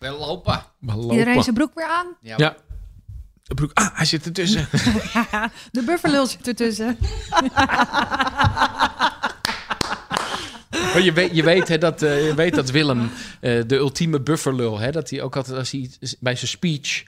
Wel lopen. Iedereen lopen. zijn broek weer aan. Ja. Ja. De broek. Ah, hij zit ertussen. De bufferlul zit ertussen. Maar je weet, je weet, hè, dat, eh, je weet dat Willem eh, de ultieme bufferlul, hè, dat hij ook altijd als hij bij zijn speech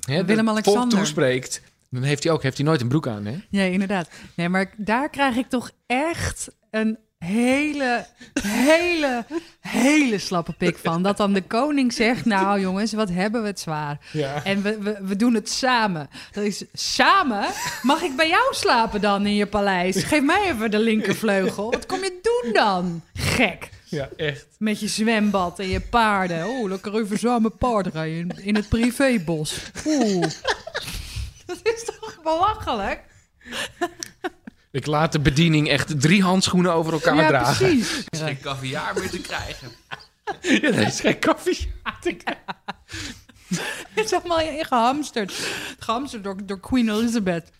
hè, Willem toespreekt, dan heeft hij ook heeft hij nooit een broek aan, hè? Nee, inderdaad. Nee, maar daar krijg ik toch echt een hele, hele, hele slappe pik van. Dat dan de koning zegt, nou jongens, wat hebben we het zwaar. Ja. En we, we, we doen het samen. Dat is samen? Mag ik bij jou slapen dan in je paleis? Geef mij even de linkervleugel. Wat kom je doen dan? Gek. Ja, echt. Met je zwembad en je paarden. Oeh, lekker even samen paardrijden in, in het privébos. Oeh. Dat is toch belachelijk? Ik laat de bediening echt drie handschoenen over elkaar ja, dragen. precies. Er is geen caviar meer te krijgen. Ja, dat is geen koffie. Het is allemaal gehamsterd. Gehamsterd door, door Queen Elizabeth.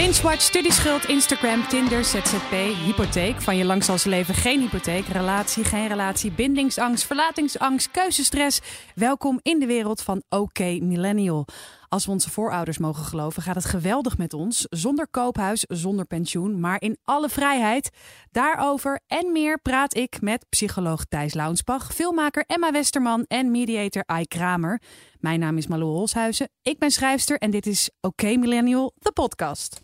Binge-watch, studieschuld, Instagram, Tinder, ZZP, hypotheek. Van je lang zal ze leven geen hypotheek. Relatie, geen relatie, bindingsangst, verlatingsangst, keuzestress. Welkom in de wereld van OK Millennial. Als we onze voorouders mogen geloven, gaat het geweldig met ons. Zonder koophuis, zonder pensioen, maar in alle vrijheid. Daarover en meer praat ik met psycholoog Thijs Launsbach, filmmaker Emma Westerman en mediator Ai Kramer. Mijn naam is Malou Holshuizen. Ik ben schrijfster en dit is OK Millennial, de podcast.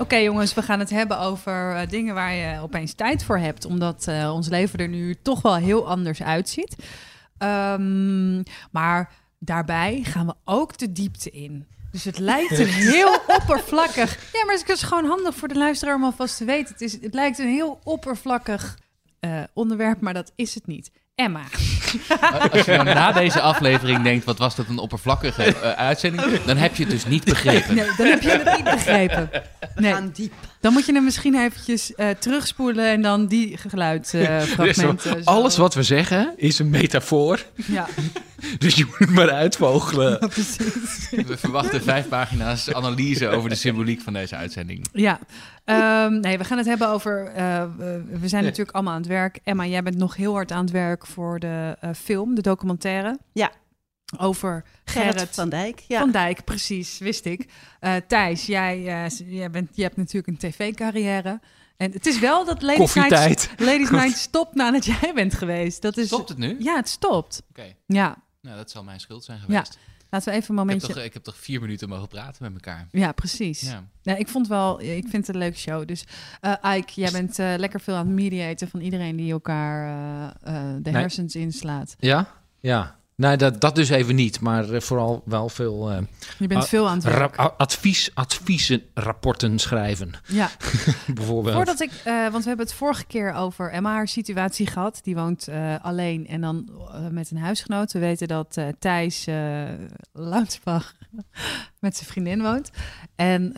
Oké jongens, we gaan het hebben over eh, dingen waar je opeens tijd voor hebt. Omdat eh, ons leven er nu toch wel heel anders uitziet. Ehm, maar daarbij gaan we ook de diepte in. Dus het lijkt een heel oppervlakkig... Ja, maar het is gewoon handig voor de luisteraar om alvast te weten. Het, is, het lijkt een heel oppervlakkig eh, onderwerp, maar dat is het niet. Emma. Als je nou na deze aflevering denkt, wat was dat een oppervlakkige eh, uitzending, dan heb je het dus niet begrepen. Nee, dan heb je het niet begrepen. Nee. Aan diep. Dan moet je hem misschien eventjes eh, terugspoelen en dan die geluidsfragmenten. Alles wat we zeggen is een metafoor, Ja, dus je moet het maar uitvogelen. precies. We verwachten vijf pagina's analyse over de symboliek van deze uitzending. Ja, Ehm, nee, we gaan het hebben over. eh, we zijn natuurlijk allemaal aan het werk. Emma, jij bent nog heel hard aan het werk voor de eh, film, de documentaire. Ja. Over Gerrit, Gerrit van Dijk. Ja. van Dijk, precies, wist ik. Eh, Thijs, jij, eh, jij, bent, je hebt natuurlijk een tv-carrière. En het is wel dat Ladies Night. Ladies Night stopt nadat jij bent geweest. Dat is, Stopt het nu? Ja, het stopt. Oké, Ja, nou dat zal mijn schuld zijn geweest. Laten we even een Ik, heb momentje... toch, ik heb toch vier minuten mogen praten met elkaar. Ja, precies. Ja. Nee, ik vond wel, ik vind het een leuke show. Dus eh Ike, jij bent eh, lekker veel aan het mediaten van iedereen die elkaar eh, eh, de Nee. hersens inslaat. Ja? Ja. Nee, dat, dat dus even niet, maar eh, vooral wel veel eh, Je bent veel aan het werk. advies, adviezenrapporten schrijven, Ja, bijvoorbeeld. voordat ik, eh, want we hebben het vorige keer over Emma haar situatie gehad. Die woont alleen en dan met een huisgenoot. We weten dat Thijs Launsbach met zijn vriendin woont. En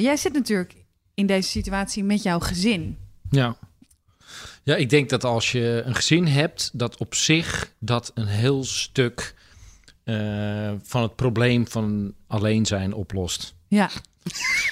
jij zit natuurlijk in deze situatie met jouw gezin. Ja. Ja, ik denk dat als je een gezin hebt, dat op zich dat een heel stuk eh, van het probleem van alleen zijn oplost. Ja,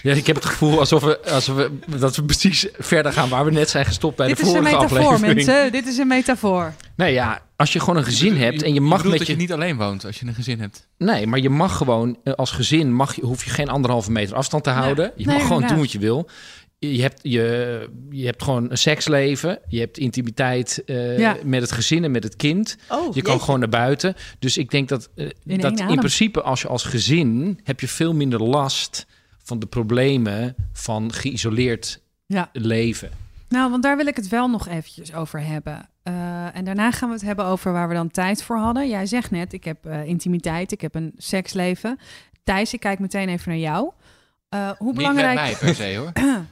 Ja, ik heb het gevoel alsof we, alsof we dat we precies verder gaan waar we net zijn gestopt bij dit de is een vorige metafoor, aflevering. mensen. Dit is een metafoor. Nee, ja, als je gewoon een gezin hebt en je mag met dat je, je niet alleen woont als je een gezin hebt. nee, maar je mag gewoon eh, als gezin mag je, hoef je geen anderhalve meter afstand te houden. Je mag Nee, gewoon doen wat je wil. Je hebt, je, je hebt gewoon een seksleven. Je hebt intimiteit eh, Ja. met het gezin en met het kind. Oh, Je kan jeetje. gewoon naar buiten. Dus ik denk dat, eh, één dat in principe als je als gezin... heb je veel minder last van de problemen van geïsoleerd Ja. leven. Nou, want daar wil ik het wel nog eventjes over hebben. Eh, en daarna gaan we het hebben over waar we dan tijd voor hadden. Jij zegt net, ik heb intimiteit, ik heb een seksleven. Thijs, ik kijk meteen even naar jou. Hoe belangrijk... Niet met mij per se hoor.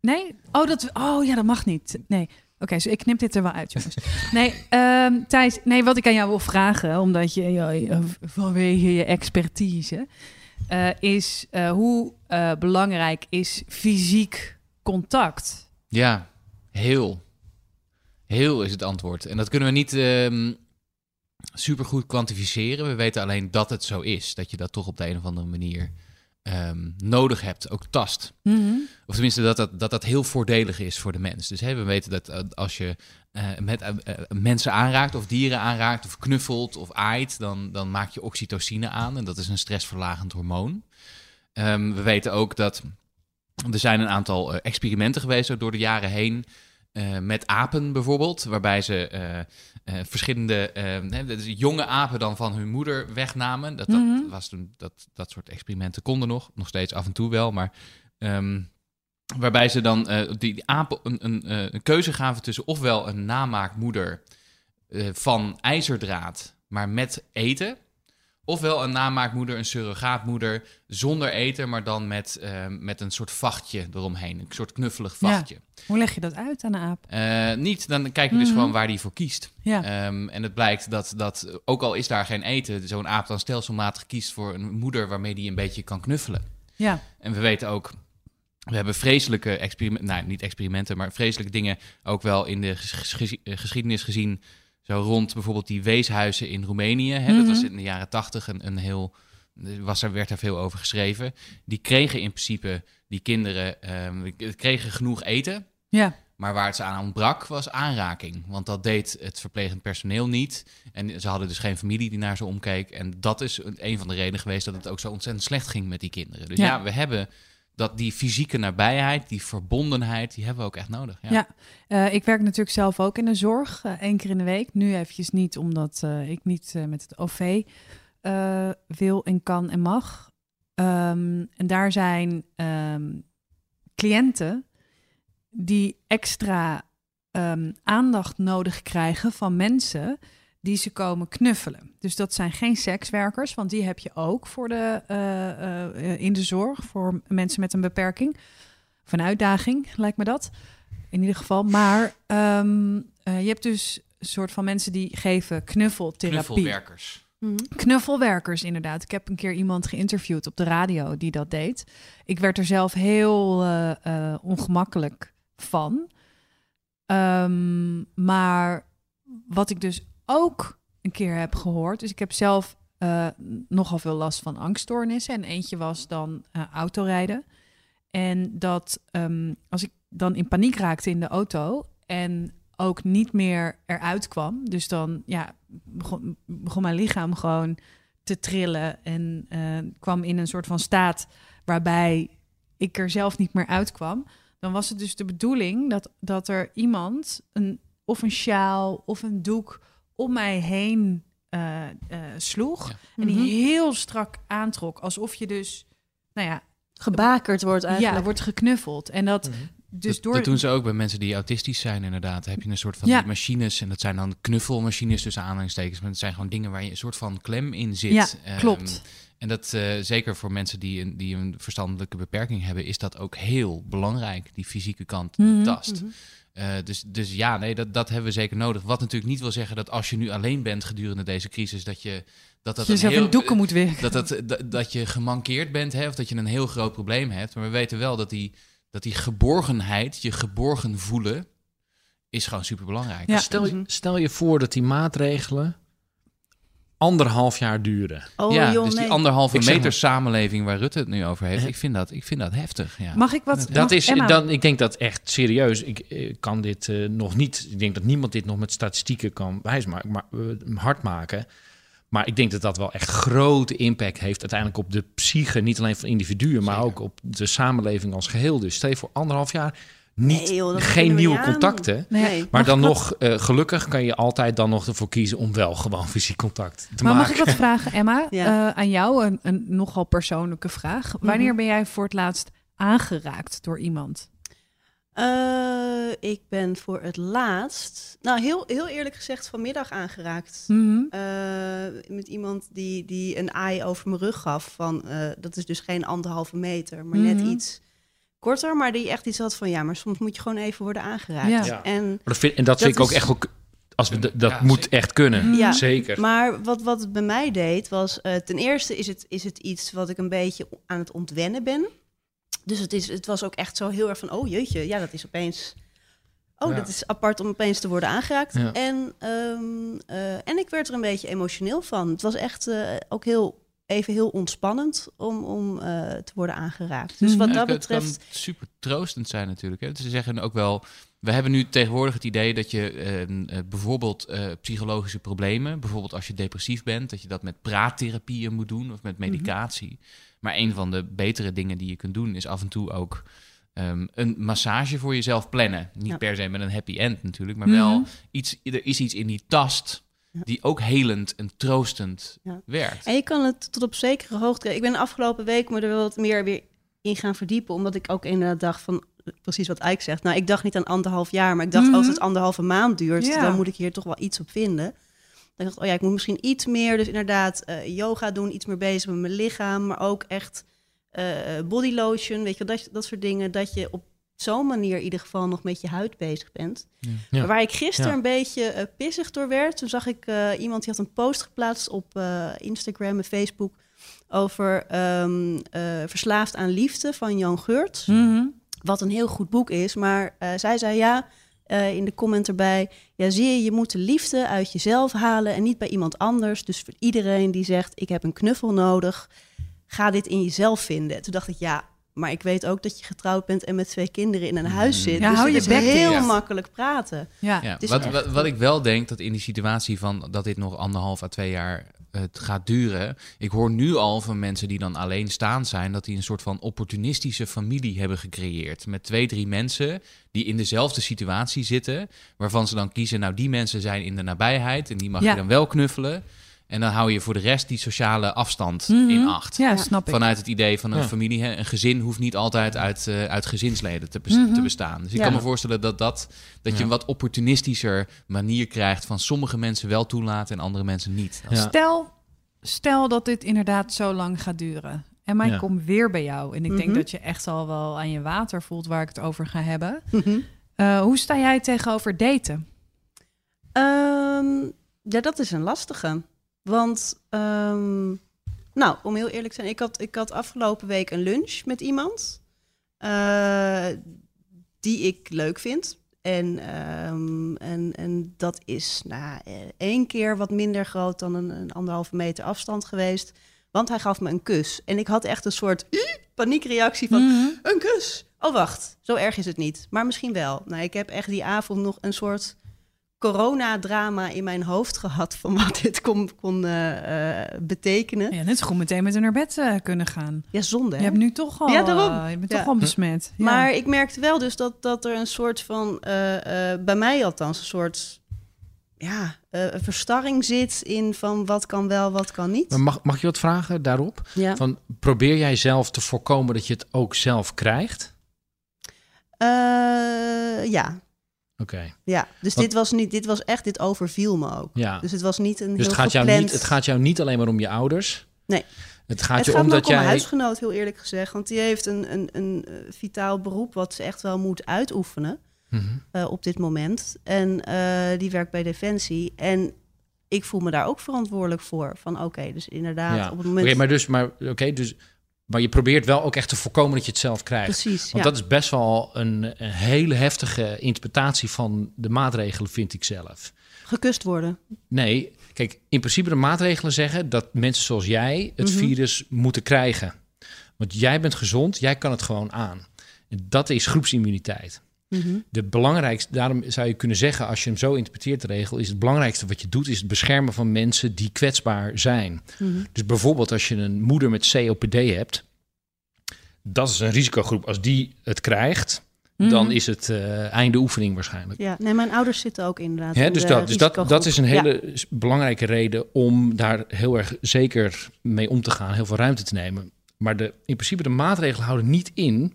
Nee? Oh, dat... oh ja, dat mag niet. Nee. Oké, dus ik knip dit er wel uit, jongens. Nee, ehm, Thijs, nee, wat ik aan jou wil vragen, omdat je ja, ja, vanwege je expertise, eh, is eh, hoe eh, belangrijk is fysiek contact? Ja, heel. Heel is het antwoord. En dat kunnen we niet ehm super goed kwantificeren. We weten alleen dat het zo is. Dat je dat toch op de een of andere manier ehm, nodig hebt, ook tast. Mhm. Of tenminste, dat dat, dat dat heel voordelig is voor de mens. Dus hè, we weten dat als je eh, met eh, eh, mensen aanraakt, of dieren aanraakt, of knuffelt of aait, dan, dan maak je oxytocine aan. En dat is een stressverlagend hormoon. Ehm, we weten ook dat er zijn een aantal experimenten geweest door de jaren heen. Eh, met apen bijvoorbeeld, waarbij ze eh, eh, verschillende hè, dus jonge apen dan van hun moeder wegnamen. Dat, dat, Mhm. was toen, dat, dat soort experimenten konden nog, nog steeds af en toe wel, maar ehm, waarbij ze dan die, die apen een, een, een keuze gaven tussen ofwel een namaakmoeder van ijzerdraad, maar met eten, ofwel een namaakmoeder, een surrogaatmoeder zonder eten, maar dan met, eh, met een soort vachtje eromheen, een soort knuffelig Ja. vachtje. Hoe leg je dat uit aan de aap? Eh, niet, dan kijk je dus Mhm. gewoon waar die voor kiest. Ja. Ehm, en het blijkt dat, dat, ook al is daar geen eten, zo'n aap dan stelselmatig kiest voor een moeder waarmee die een beetje kan knuffelen. ja. En we weten ook, we hebben vreselijke experimenten, nou niet experimenten, maar vreselijke dingen ook wel in de ges- ges- eh, geschiedenis gezien. Zo rond bijvoorbeeld die weeshuizen in Roemenië. Hè, Dat Mhm. was in de jaren tachtig een, een heel, was er, werd er veel over geschreven. Die kregen in principe, die kinderen, ehm, kregen genoeg eten. Ja. Maar waar het ze aan ontbrak was aanraking. Want dat deed het verplegend personeel niet. En ze hadden dus geen familie die naar ze omkeek. En dat is een een van de redenen geweest dat het ook zo ontzettend slecht ging met die kinderen. Dus ja, Ja. we hebben dat die fysieke nabijheid, die verbondenheid, die hebben we ook echt nodig. Ja. Ja. Eh, ik werk natuurlijk zelf ook in de zorg, eh, één keer in de week. Nu eventjes niet, omdat eh, ik niet met het OV wil en kan en mag. Ehm, en daar zijn ehm, cliënten die extra ehm, aandacht nodig krijgen van mensen die ze komen knuffelen. Dus dat zijn geen sekswerkers, want die heb je ook voor de, eh, eh, in de zorg voor mensen met een beperking. Of een uitdaging, lijkt me dat. In ieder geval. Maar ehm, eh, je hebt dus een soort van mensen die geven knuffeltherapie. Knuffelwerkers. Mhm. Knuffelwerkers, inderdaad. Ik heb een keer iemand geïnterviewd op de radio die dat deed. Ik werd er zelf heel eh, eh, ongemakkelijk van. Ehm, maar wat ik dus ook een keer heb gehoord, dus ik heb zelf eh, nogal veel last van angststoornissen. En eentje was dan eh, autorijden. En dat ehm, als ik dan in paniek raakte in de auto en ook niet meer eruit kwam, dus dan ja, begon, mijn lichaam gewoon te trillen en eh, kwam in een soort van staat waarbij ik er zelf niet meer uitkwam. Dan was het dus de bedoeling dat, dat er iemand een, of een sjaal of een doek om mij heen eh, eh, sloeg. Ja. En die Mhm. heel strak aantrok. Alsof je dus, nou ja, Gebakerd wordt ja, eigenlijk. er wordt geknuffeld. En dat dus dat, door... dat doen ze ook bij mensen die autistisch zijn, inderdaad. Dan heb je een soort van Ja. die machines. En dat zijn dan knuffelmachines tussen aanhalingstekens. Maar het zijn gewoon dingen waar je een soort van klem in zit. Ja, Ehm, klopt. En dat eh, zeker voor mensen die een, die een verstandelijke beperking hebben, is dat ook heel belangrijk, die fysieke kant, die Mhm. tast. Mhm. Eh, dus, dus ja, nee, dat, dat hebben we zeker nodig. Wat natuurlijk niet wil zeggen dat als je nu alleen bent gedurende deze crisis, dat je dat dat je een zelf heel, in doeken moet weer. dat, dat, dat, dat je gemankeerd bent, hè, of dat je een heel groot probleem hebt. Maar we weten wel dat die, dat die geborgenheid, je geborgen voelen, is gewoon super belangrijk. Ja. Stel, je- stel je voor dat die maatregelen anderhalf jaar duren. Oh, ja, joh, dus die nee. anderhalve Ik meter maar- samenleving waar Rutte het nu over heeft, Ja. ik vind dat, ik vind dat heftig. Ja. Mag ik wat? Dat mag- is, Emma, dan, ik denk dat echt serieus, ik eh, kan dit eh, nog niet, ik denk dat niemand dit nog met statistieken kan wijsmaken, maar eh, hard maken. Maar ik denk dat dat wel echt grote impact heeft uiteindelijk op de psyche, niet alleen van individuen, maar Zeker. ook op de samenleving als geheel. Dus stel voor anderhalf jaar niet, Nee, joh, dat geen nieuwe contacten. Nee. Maar Mag dan nog, eh, gelukkig kan je altijd dan nog ervoor kiezen om wel gewoon fysiek contact te Maar mag maken. ik wat vragen, Emma? Ja. Eh, aan jou een, een nogal persoonlijke vraag. Wanneer Mhm. ben jij voor het laatst aangeraakt door iemand? Eh, ik ben voor het laatst, nou heel, heel eerlijk gezegd, vanmiddag aangeraakt. Mhm. Eh, met iemand die, die een aai over mijn rug gaf. Van, eh, dat is dus geen anderhalve meter, maar net Mhm. iets korter. Maar die echt iets had van, ja, maar soms moet je gewoon even worden aangeraakt. Ja. Ja. En, Maar dat vind, en dat, Dat vind ik ook echt ook, als we, dat Ja, moet zeker. echt kunnen. Mhm. Ja. Zeker. maar wat, wat het bij mij deed, was eh, ten eerste is het, is het iets wat ik een beetje aan het ontwennen ben. Dus het, is, het was ook echt zo heel erg van, oh jeetje, ja, dat is opeens Oh, Ja. dat is apart om opeens te worden aangeraakt. Ja. En, ehm, eh, en ik werd er een beetje emotioneel van. Het was echt eh, ook heel, even heel ontspannend om, om eh, te worden aangeraakt. Dus Mhm. wat Ja, dat betreft... Het kan super troostend zijn natuurlijk. Hè. Ze zeggen ook wel, we hebben nu tegenwoordig het idee dat je eh, eh, bijvoorbeeld eh, psychologische problemen, bijvoorbeeld als je depressief bent, dat je dat met praattherapieën moet doen of met medicatie. Maar een van de betere dingen die je kunt doen is af en toe ook ehm, een massage voor jezelf plannen. Niet Ja. per se met een happy end natuurlijk, maar wel Mhm. iets, er is iets in die tast. Die ook helend en troostend Ja. werkt. En je kan het tot op zekere hoogte... Ik ben de afgelopen week me er wel wat meer weer in gaan verdiepen. Omdat ik ook inderdaad dacht van... Precies wat Ike zegt. Nou, ik dacht niet aan anderhalf jaar. Maar ik dacht, Mhm. als het anderhalve maand duurt... Ja. dan moet ik hier toch wel iets op vinden. Dan dacht ik, oh ja, ik moet misschien iets meer... Dus inderdaad eh, yoga doen, iets meer bezig met mijn lichaam. Maar ook echt eh body lotion, weet je wel, dat, dat soort dingen. Dat je op zo'n manier in ieder geval nog met je huid bezig bent. Ja. Waar ik gisteren Ja. een beetje eh, pissig door werd, toen zag ik eh, iemand die had een post geplaatst op eh, Instagram en Facebook over ehm, eh, Verslaafd aan Liefde van Jan Geurt. Mhm. Wat een heel goed boek is. Maar eh, zij zei ja, eh, in de comment erbij, ja zie je, je moet de liefde uit jezelf halen en niet bij iemand anders. Dus voor iedereen die zegt, ik heb een knuffel nodig, ga dit in jezelf vinden. Toen dacht ik, ja, maar ik weet ook dat je getrouwd bent en met twee kinderen in een huis zit. Ja, dus hou het je is bek heel makkelijk praten. Ja. Ja, Het is wat, wat, eh, wat ik wel denk dat in die situatie van dat dit nog anderhalf à twee jaar eh, het gaat duren. Ik hoor nu al van mensen die dan alleenstaand zijn, dat die een soort van opportunistische familie hebben gecreëerd. Met twee, drie mensen die in dezelfde situatie zitten, waarvan ze dan kiezen, nou die mensen zijn in de nabijheid en die mag Ja. je dan wel knuffelen. En dan hou je voor de rest die sociale afstand Mhm. in acht. Ja, Ja. snap ik. Vanuit het idee van een Ja. familie, hè, een gezin hoeft niet altijd uit, eh, uit gezinsleden te, bes- Mhm. te bestaan. Dus ik Ja. kan me voorstellen dat, dat, dat je een wat opportunistischer manier krijgt van sommige mensen wel toelaten en andere mensen niet. Ja. Stel, stel dat dit inderdaad zo lang gaat duren. En mij Ja. komt weer bij jou. En ik denk Mhm. dat je echt al wel aan je water voelt waar ik het over ga hebben. Eh, hoe sta jij tegenover daten? Ehm, ja, dat is een lastige. Want, ehm, nou, om heel eerlijk te zijn, ik had, ik had afgelopen week een lunch met iemand eh, die ik leuk vind. En, ehm, en, en dat is nou, eh, één keer wat minder groot dan een, een anderhalve meter afstand geweest. Want hij gaf me een kus. En ik had echt een soort paniekreactie van... Mhm. Een kus. Oh, wacht. Zo erg is het niet. Maar misschien wel. Nou, ik heb echt die avond nog een soort coronadrama in mijn hoofd gehad van wat dit kon, kon eh, eh, betekenen. Ja, net zo goed meteen met haar naar bed eh, kunnen gaan. Ja, zonde. Je hè? hebt nu toch al, Ja, daarom. je bent Ja. toch al besmet. Ja. Maar ik merkte wel dus dat, dat er een soort van, eh, eh, bij mij althans, een soort ja, eh, verstarring zit in van wat kan wel, wat kan niet. Maar mag, mag je wat vragen daarop? Ja. Van, probeer jij zelf te voorkomen dat je het ook zelf krijgt? Eh, ja. Oké, ja, dus dit was niet, dit was echt, dit overviel me ook. ja. Dus het was niet een Dus heel het gaat, jou niet, het gaat jou niet alleen maar om je ouders. Nee. Het gaat het je gaat om dat om mijn jij. huisgenoot, heel eerlijk gezegd. Want die heeft een, een, een eh, vitaal beroep wat ze echt wel moet uitoefenen Mhm. eh, op dit moment. En eh, die werkt bij Defensie. En ik voel me daar ook verantwoordelijk voor. Van oké, dus inderdaad Ja. op het moment... Oké, maar dus, maar, oké, dus, maar je probeert wel ook echt te voorkomen dat je het zelf krijgt. Precies, Want ja. dat is best wel een, een hele heftige interpretatie van de maatregelen, vind ik zelf. Gekust worden. Nee, kijk, in principe de maatregelen zeggen dat mensen zoals jij het Mhm. virus moeten krijgen. Want jij bent gezond, jij kan het gewoon aan. En Dat is groepsimmuniteit. Mhm. De belangrijkste, daarom zou je kunnen zeggen, als je hem zo interpreteert, de regel, is het belangrijkste wat je doet, is het beschermen van mensen die kwetsbaar zijn. Mhm. Dus bijvoorbeeld als je een moeder met COPD hebt, dat is een risicogroep. Als die het krijgt, Mhm. dan is het eh, einde oefening waarschijnlijk. Ja, nee, mijn ouders zitten ook inderdaad Hè, in dus dat, dus dat, is een hele belangrijke reden om daar heel erg zeker mee om te gaan, heel veel ruimte te nemen. Maar de, in principe de maatregelen houden niet in.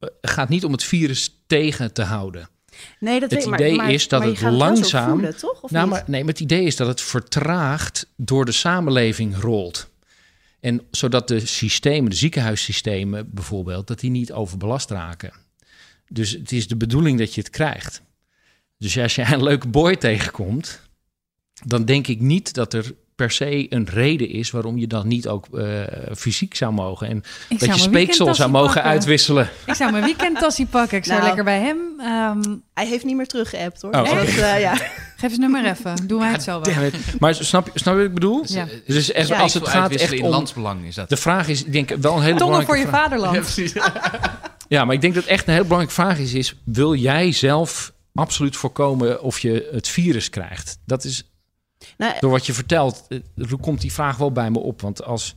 Eh, Het gaat niet om het virus tegen te houden. Nee, dat Het weet- idee maar- is dat maar het langzaam- voelen, toch? Of nou, maar, nee, maar het idee is dat het vertraagd door de samenleving rolt. En zodat de systemen, de ziekenhuissystemen bijvoorbeeld, dat die niet overbelast raken. Dus het is de bedoeling dat je het krijgt. Dus als je een leuke boy tegenkomt, dan denk ik niet dat er per se een reden is waarom je dan niet ook eh, fysiek zou mogen. En Ik dat je speeksel zou mogen pakken. uitwisselen. Ik zou mijn weekendtassie pakken. Ik zou Nou. lekker bij hem. ehm, Hij heeft niet meer teruggeappt hoor. Oh, Dus dat, eh, ja. geef eens nummer even. Doen wij het zo wel. Maar snap je, snap je wat ik bedoel? Dus, Ja. Dus echt, Ja, als het gaat echt in om... landsbelang is dat. De vraag is, ik denk wel een hele Tongen voor je vraag. vaderland. Ja, precies. Ja, maar ik denk dat echt een heel belangrijke vraag is, is... wil jij zelf absoluut voorkomen of je het virus krijgt? Dat is Nou, door wat je vertelt, eh, komt die vraag wel bij me op. Want als,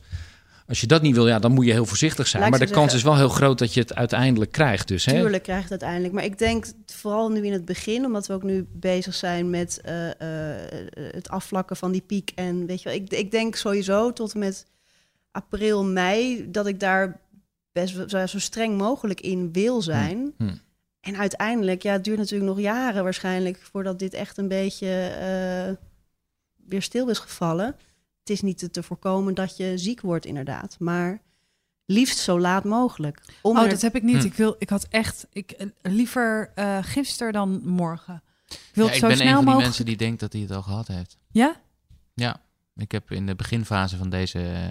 als je dat niet wil, ja, dan moet je heel voorzichtig zijn. Maar de kans is wel heel groot dat je het uiteindelijk krijgt. Dus, hè? Tuurlijk krijgt het uiteindelijk. Maar ik denk vooral nu in het begin, omdat we ook nu bezig zijn met eh, eh, het afvlakken van die piek. En weet je wel, ik, ik denk sowieso tot en met april, mei, dat ik daar best wel zo, zo streng mogelijk in wil zijn. Hm, hm. En uiteindelijk, ja, het duurt natuurlijk nog jaren waarschijnlijk voordat dit echt een beetje weer stil is gevallen. Het is niet te, voorkomen dat je ziek wordt, inderdaad. Maar liefst zo laat mogelijk. Om Oh, er- dat heb ik niet. Hm. Ik, wil, ik had echt ik, eh, liever eh gisteren dan morgen. Ik wil Ja, het ik zo ben snel een van die mogelijk. mensen die denkt dat hij het al gehad heeft. Ja? Ja, ik heb in de beginfase van deze... eh,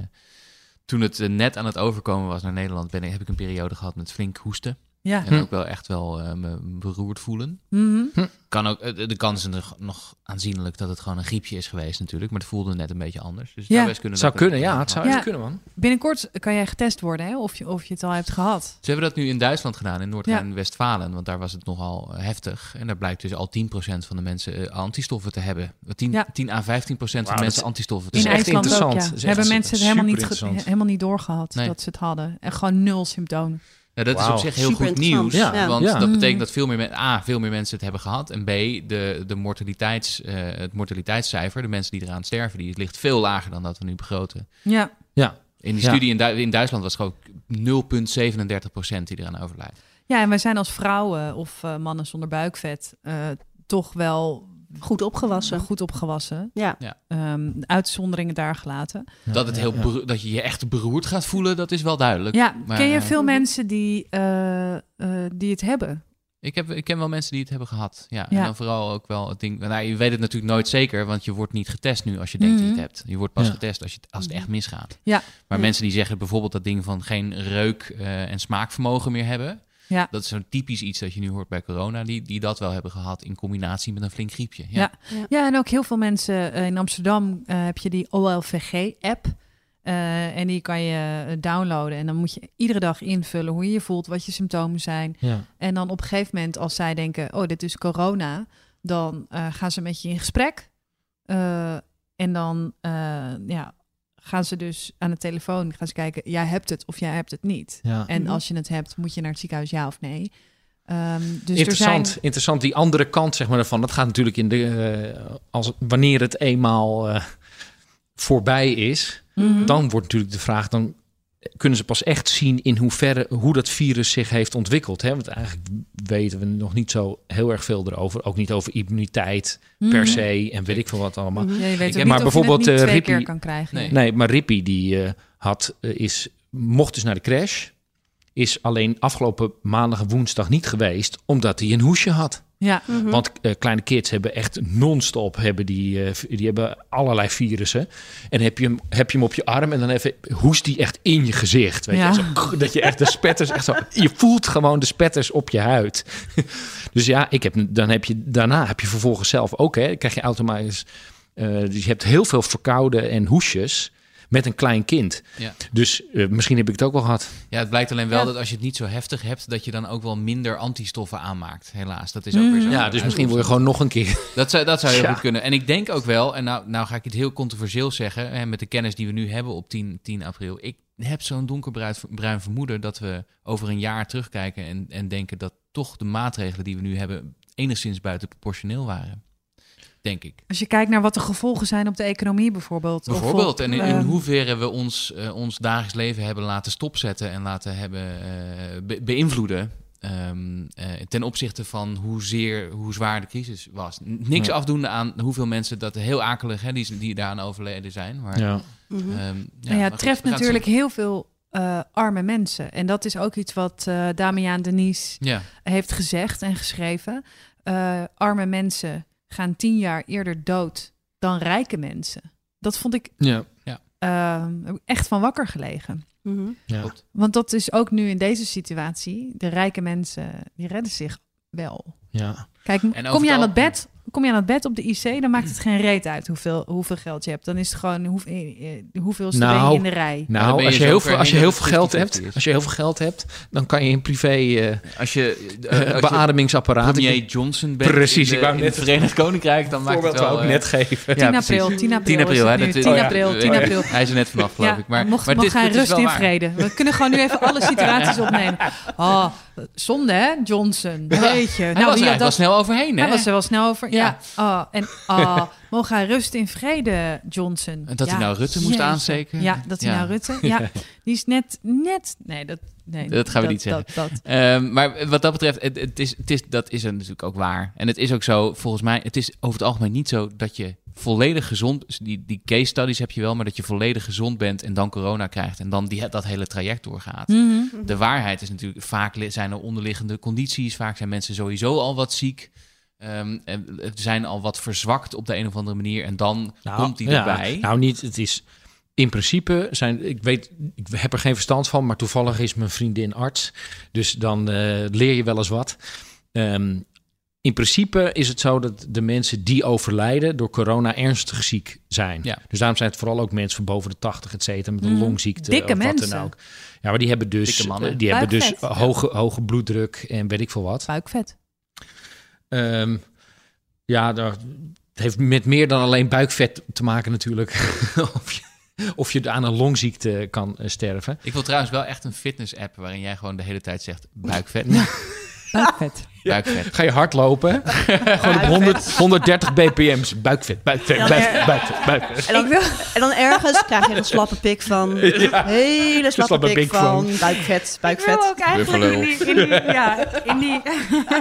toen het net aan het overkomen was naar Nederland... Ben ik, heb ik een periode gehad met flink hoesten. Ja. En ook wel echt wel eh, me beroerd voelen. Mhm. Kan ook, eh, de kans is nog, nog aanzienlijk dat het gewoon een griepje is geweest natuurlijk. Maar het voelde net een beetje anders. Dus het Ja. zou best kunnen. Zou kunnen, ja. Het zou Ja. kunnen, man. Binnenkort kan jij getest worden, hè? Of, je, of je het al hebt gehad. Ze hebben dat nu in Duitsland gedaan, in Noord-Rijn-Westfalen. Want daar was het nogal eh, heftig. En daar blijkt dus al 10% van de mensen antistoffen te hebben. 10, Ja. 10 à 15% van Wauw, mensen antistoffen te is In hebben. echt IJsland ook, interessant. ja. Dat is echt Hebben mensen het helemaal niet, helemaal niet doorgehad Nee. dat ze het hadden. En gewoon nul symptomen. Ja, dat is op zich heel Super goed nieuws. Ja. Want Ja. dat betekent dat veel meer, A, veel meer mensen het hebben gehad. En B, de, de mortaliteits, eh, het mortaliteitscijfer, de mensen die eraan sterven, die ligt veel lager dan dat we nu begroten. Ja. Ja, In die Ja. studie in, Du- in Duitsland was het gewoon 0,37% die eraan overlijdt. ja, en wij zijn als vrouwen of eh, mannen zonder buikvet eh, toch wel goed opgewassen. goed opgewassen. Ja. Ehm, uitzonderingen daar gelaten. dat, het heel ja. dat je je echt beroerd gaat voelen, dat is wel duidelijk. Ja, Maar, ken je eh, veel mensen die, eh, eh, die het hebben? Ik, heb, ik ken wel mensen die het hebben gehad. Ja, Ja. En dan vooral ook wel het ding. Nou, je weet het natuurlijk nooit zeker, want je wordt niet getest nu als je denkt dat je Mhm. het hebt. Je wordt pas Ja. getest als, je, het- als het echt misgaat. Ja. Maar Ja. mensen die zeggen bijvoorbeeld dat ding van geen reuk eh, en smaakvermogen meer hebben. Ja. Dat is zo'n typisch iets dat je nu hoort bij corona, die, die dat wel hebben gehad in combinatie met een flink griepje. Ja. Ja. Ja, en ook heel veel mensen eh, in Amsterdam eh, heb je die OLVG-app. Eh, en die kan je downloaden. En dan moet je iedere dag invullen hoe je je voelt, wat je symptomen zijn. ja. En dan op een gegeven moment, als zij denken: Oh, dit is corona, dan eh, gaan ze met je in gesprek. Eh, en dan eh, ja, gaan ze dus aan de telefoon gaan ze kijken: Jij hebt het of jij hebt het niet. ja. En Mhm. als je het hebt, moet je naar het ziekenhuis, ja of nee. Ehm, dus interessant, er zijn. interessant. Die andere kant zeg maar, ervan, dat gaat natuurlijk in de. eh, als, wanneer het eenmaal eh, voorbij is, Mhm. dan wordt natuurlijk de vraag. Dan kunnen ze pas echt zien in hoeverre hoe dat virus zich heeft ontwikkeld. Hè? Want eigenlijk weten we nog niet zo heel erg veel erover. Ook niet over immuniteit per Mhm. se en weet ik veel wat allemaal. Mhm. Ja, je weet maar bijvoorbeeld, eh, keer kan krijgen. Nee. Nee, maar Rippy die eh, had, eh, is, mocht dus naar de crash. Is alleen afgelopen maandag en woensdag niet geweest, omdat hij een hoesje had. Ja, Mhm. Want eh, kleine kids hebben echt non-stop hebben die, eh, die hebben allerlei virussen. En heb je, hem, heb je hem op je arm en dan even hoest die echt in je gezicht. Weet Ja. je? Zo, dat je echt de spetters echt zo. Je voelt gewoon de spetters op je huid. dus ja, ik heb, dan heb je, daarna heb je vervolgens zelf ook, hè, krijg je automatisch. eh, dus je hebt heel veel verkouden en hoesjes met een klein kind. Ja. Dus eh, misschien heb ik het ook wel gehad. Ja, het blijkt alleen wel Ja. dat als je het niet zo heftig hebt, dat je dan ook wel minder antistoffen aanmaakt. Helaas, dat is ook weer zo. Mhm. Ja, dus misschien word je gewoon nog een keer. Dat zou, dat zou heel Ja. goed kunnen. En ik denk ook wel, en nou, nou ga ik het heel controversieel zeggen, hè, met de kennis die we nu hebben op 10, 10 april. Ik heb zo'n donkerbruin bruin vermoeden dat we over een jaar terugkijken en, en denken dat toch de maatregelen die we nu hebben enigszins buiten proportioneel waren. Denk ik. als je kijkt naar wat de gevolgen zijn op de economie bijvoorbeeld. of Bijvoorbeeld, op, en in, in ehm, hoeverre we ons, eh, ons dagelijks leven hebben laten stopzetten en laten hebben eh, be- beïnvloeden. ehm, eh, ten opzichte van hoezeer, hoe zwaar de crisis was. N- Niks Ja. afdoende aan hoeveel mensen dat heel akelig, hè, die, die daaraan overleden zijn. Maar, Ja. Mhm. ehm, nou ja, maar het treft natuurlijk heel veel eh, arme mensen. En dat is ook iets wat eh Damian Denise. Ja, heeft gezegd en geschreven. Eh, arme mensen gaan tien jaar eerder dood dan rijke mensen. Dat vond ik Ja. eh, ik echt van wakker gelegen. Mhm. ja. Want dat is ook nu in deze situatie. De rijke mensen, die redden zich wel. ja. Kijk, En kom je aan het dat bed, kom je aan dat bed op de IC, dan maakt het geen reet uit hoeveel, hoeveel geld je hebt. Dan is het gewoon hoe, eh, eh, hoeveelste ben Nou, je in de rij. Nou, ben je als je, heel veel, als je heel veel het geld 50-50 hebt, is. als je heel veel geld hebt, dan kan je in privé eh Als je, als je beademingsapparaat. premier Johnson bent Precies, in, ik de- wou in net het Verenigd Koninkrijk, dan maakt het wel... ik eh, net geven. 10 ja, april, precies. 10 april, 10 april, is hè? het nu. dat- 10 oh ja. april, 10 Oh ja. april. Hij is er net vanaf, geloof Ja, ik. Maar, mocht, maar mocht dit, gaan rust wel in vrede. We kunnen gewoon nu even alle situaties opnemen. Oh, zonde hè, Johnson. Weet je. Hij Nou, was er wel dat? snel overheen, hè? Hij was er wel snel over. Ja. Ja. Oh, en oh, mogen hij rust in vrede, Johnson. En dat hij nou Rutte moest jeetje. aansteken. Ja, dat hij nou Rutte. Ja, die is net, net. Nee, dat, nee, Dat gaan we niet Dat, dat. Ehm, maar wat dat betreft, het, het is, het is, dat is er natuurlijk ook waar. En het is ook zo, volgens mij, het is over het algemeen niet zo dat je volledig gezond, dus die, die case studies heb je wel, maar dat je volledig gezond bent en dan corona krijgt en dan die, dat hele traject doorgaat. Mhm. De waarheid is natuurlijk, vaak zijn er onderliggende condities, vaak zijn mensen sowieso al wat ziek. Ehm, en zijn al wat verzwakt op de een of andere manier en dan komt die ja, erbij. Nou, niet. Het is in principe zijn. Ik weet, ik heb er geen verstand van, maar toevallig is mijn vriendin arts. Dus dan eh, leer je wel eens wat. Ehm, in principe is het zo dat de mensen die overlijden door corona ernstig ziek zijn. Ja. Dus daarom zijn het vooral ook mensen van boven de 80, et cetera, met een Mhm. longziekte Dikke of wat mensen. dan ook. Ja, maar die hebben dus, Dikke mannen. eh, die hebben dus hoge, hoge bloeddruk en weet ik veel wat. Buikvet. Ehm, ja, het heeft met meer dan alleen buikvet te maken natuurlijk. of, je, of je aan een longziekte kan eh, sterven. Ik wil trouwens wel echt een fitness-app waarin jij gewoon de hele tijd zegt buikvet, Buikvet. buikvet. Ga je hardlopen? Gewoon op 100, 130 bpm's. Buikvet, buikvet, buikvet, buikvet, buikvet. En dan, en dan ergens krijg je een slappe pik van. Hele slappe, slappe pik, pik van. van. Buikvet, Ik wil buikvet. ook eigenlijk in die, in, die, ja, in, die,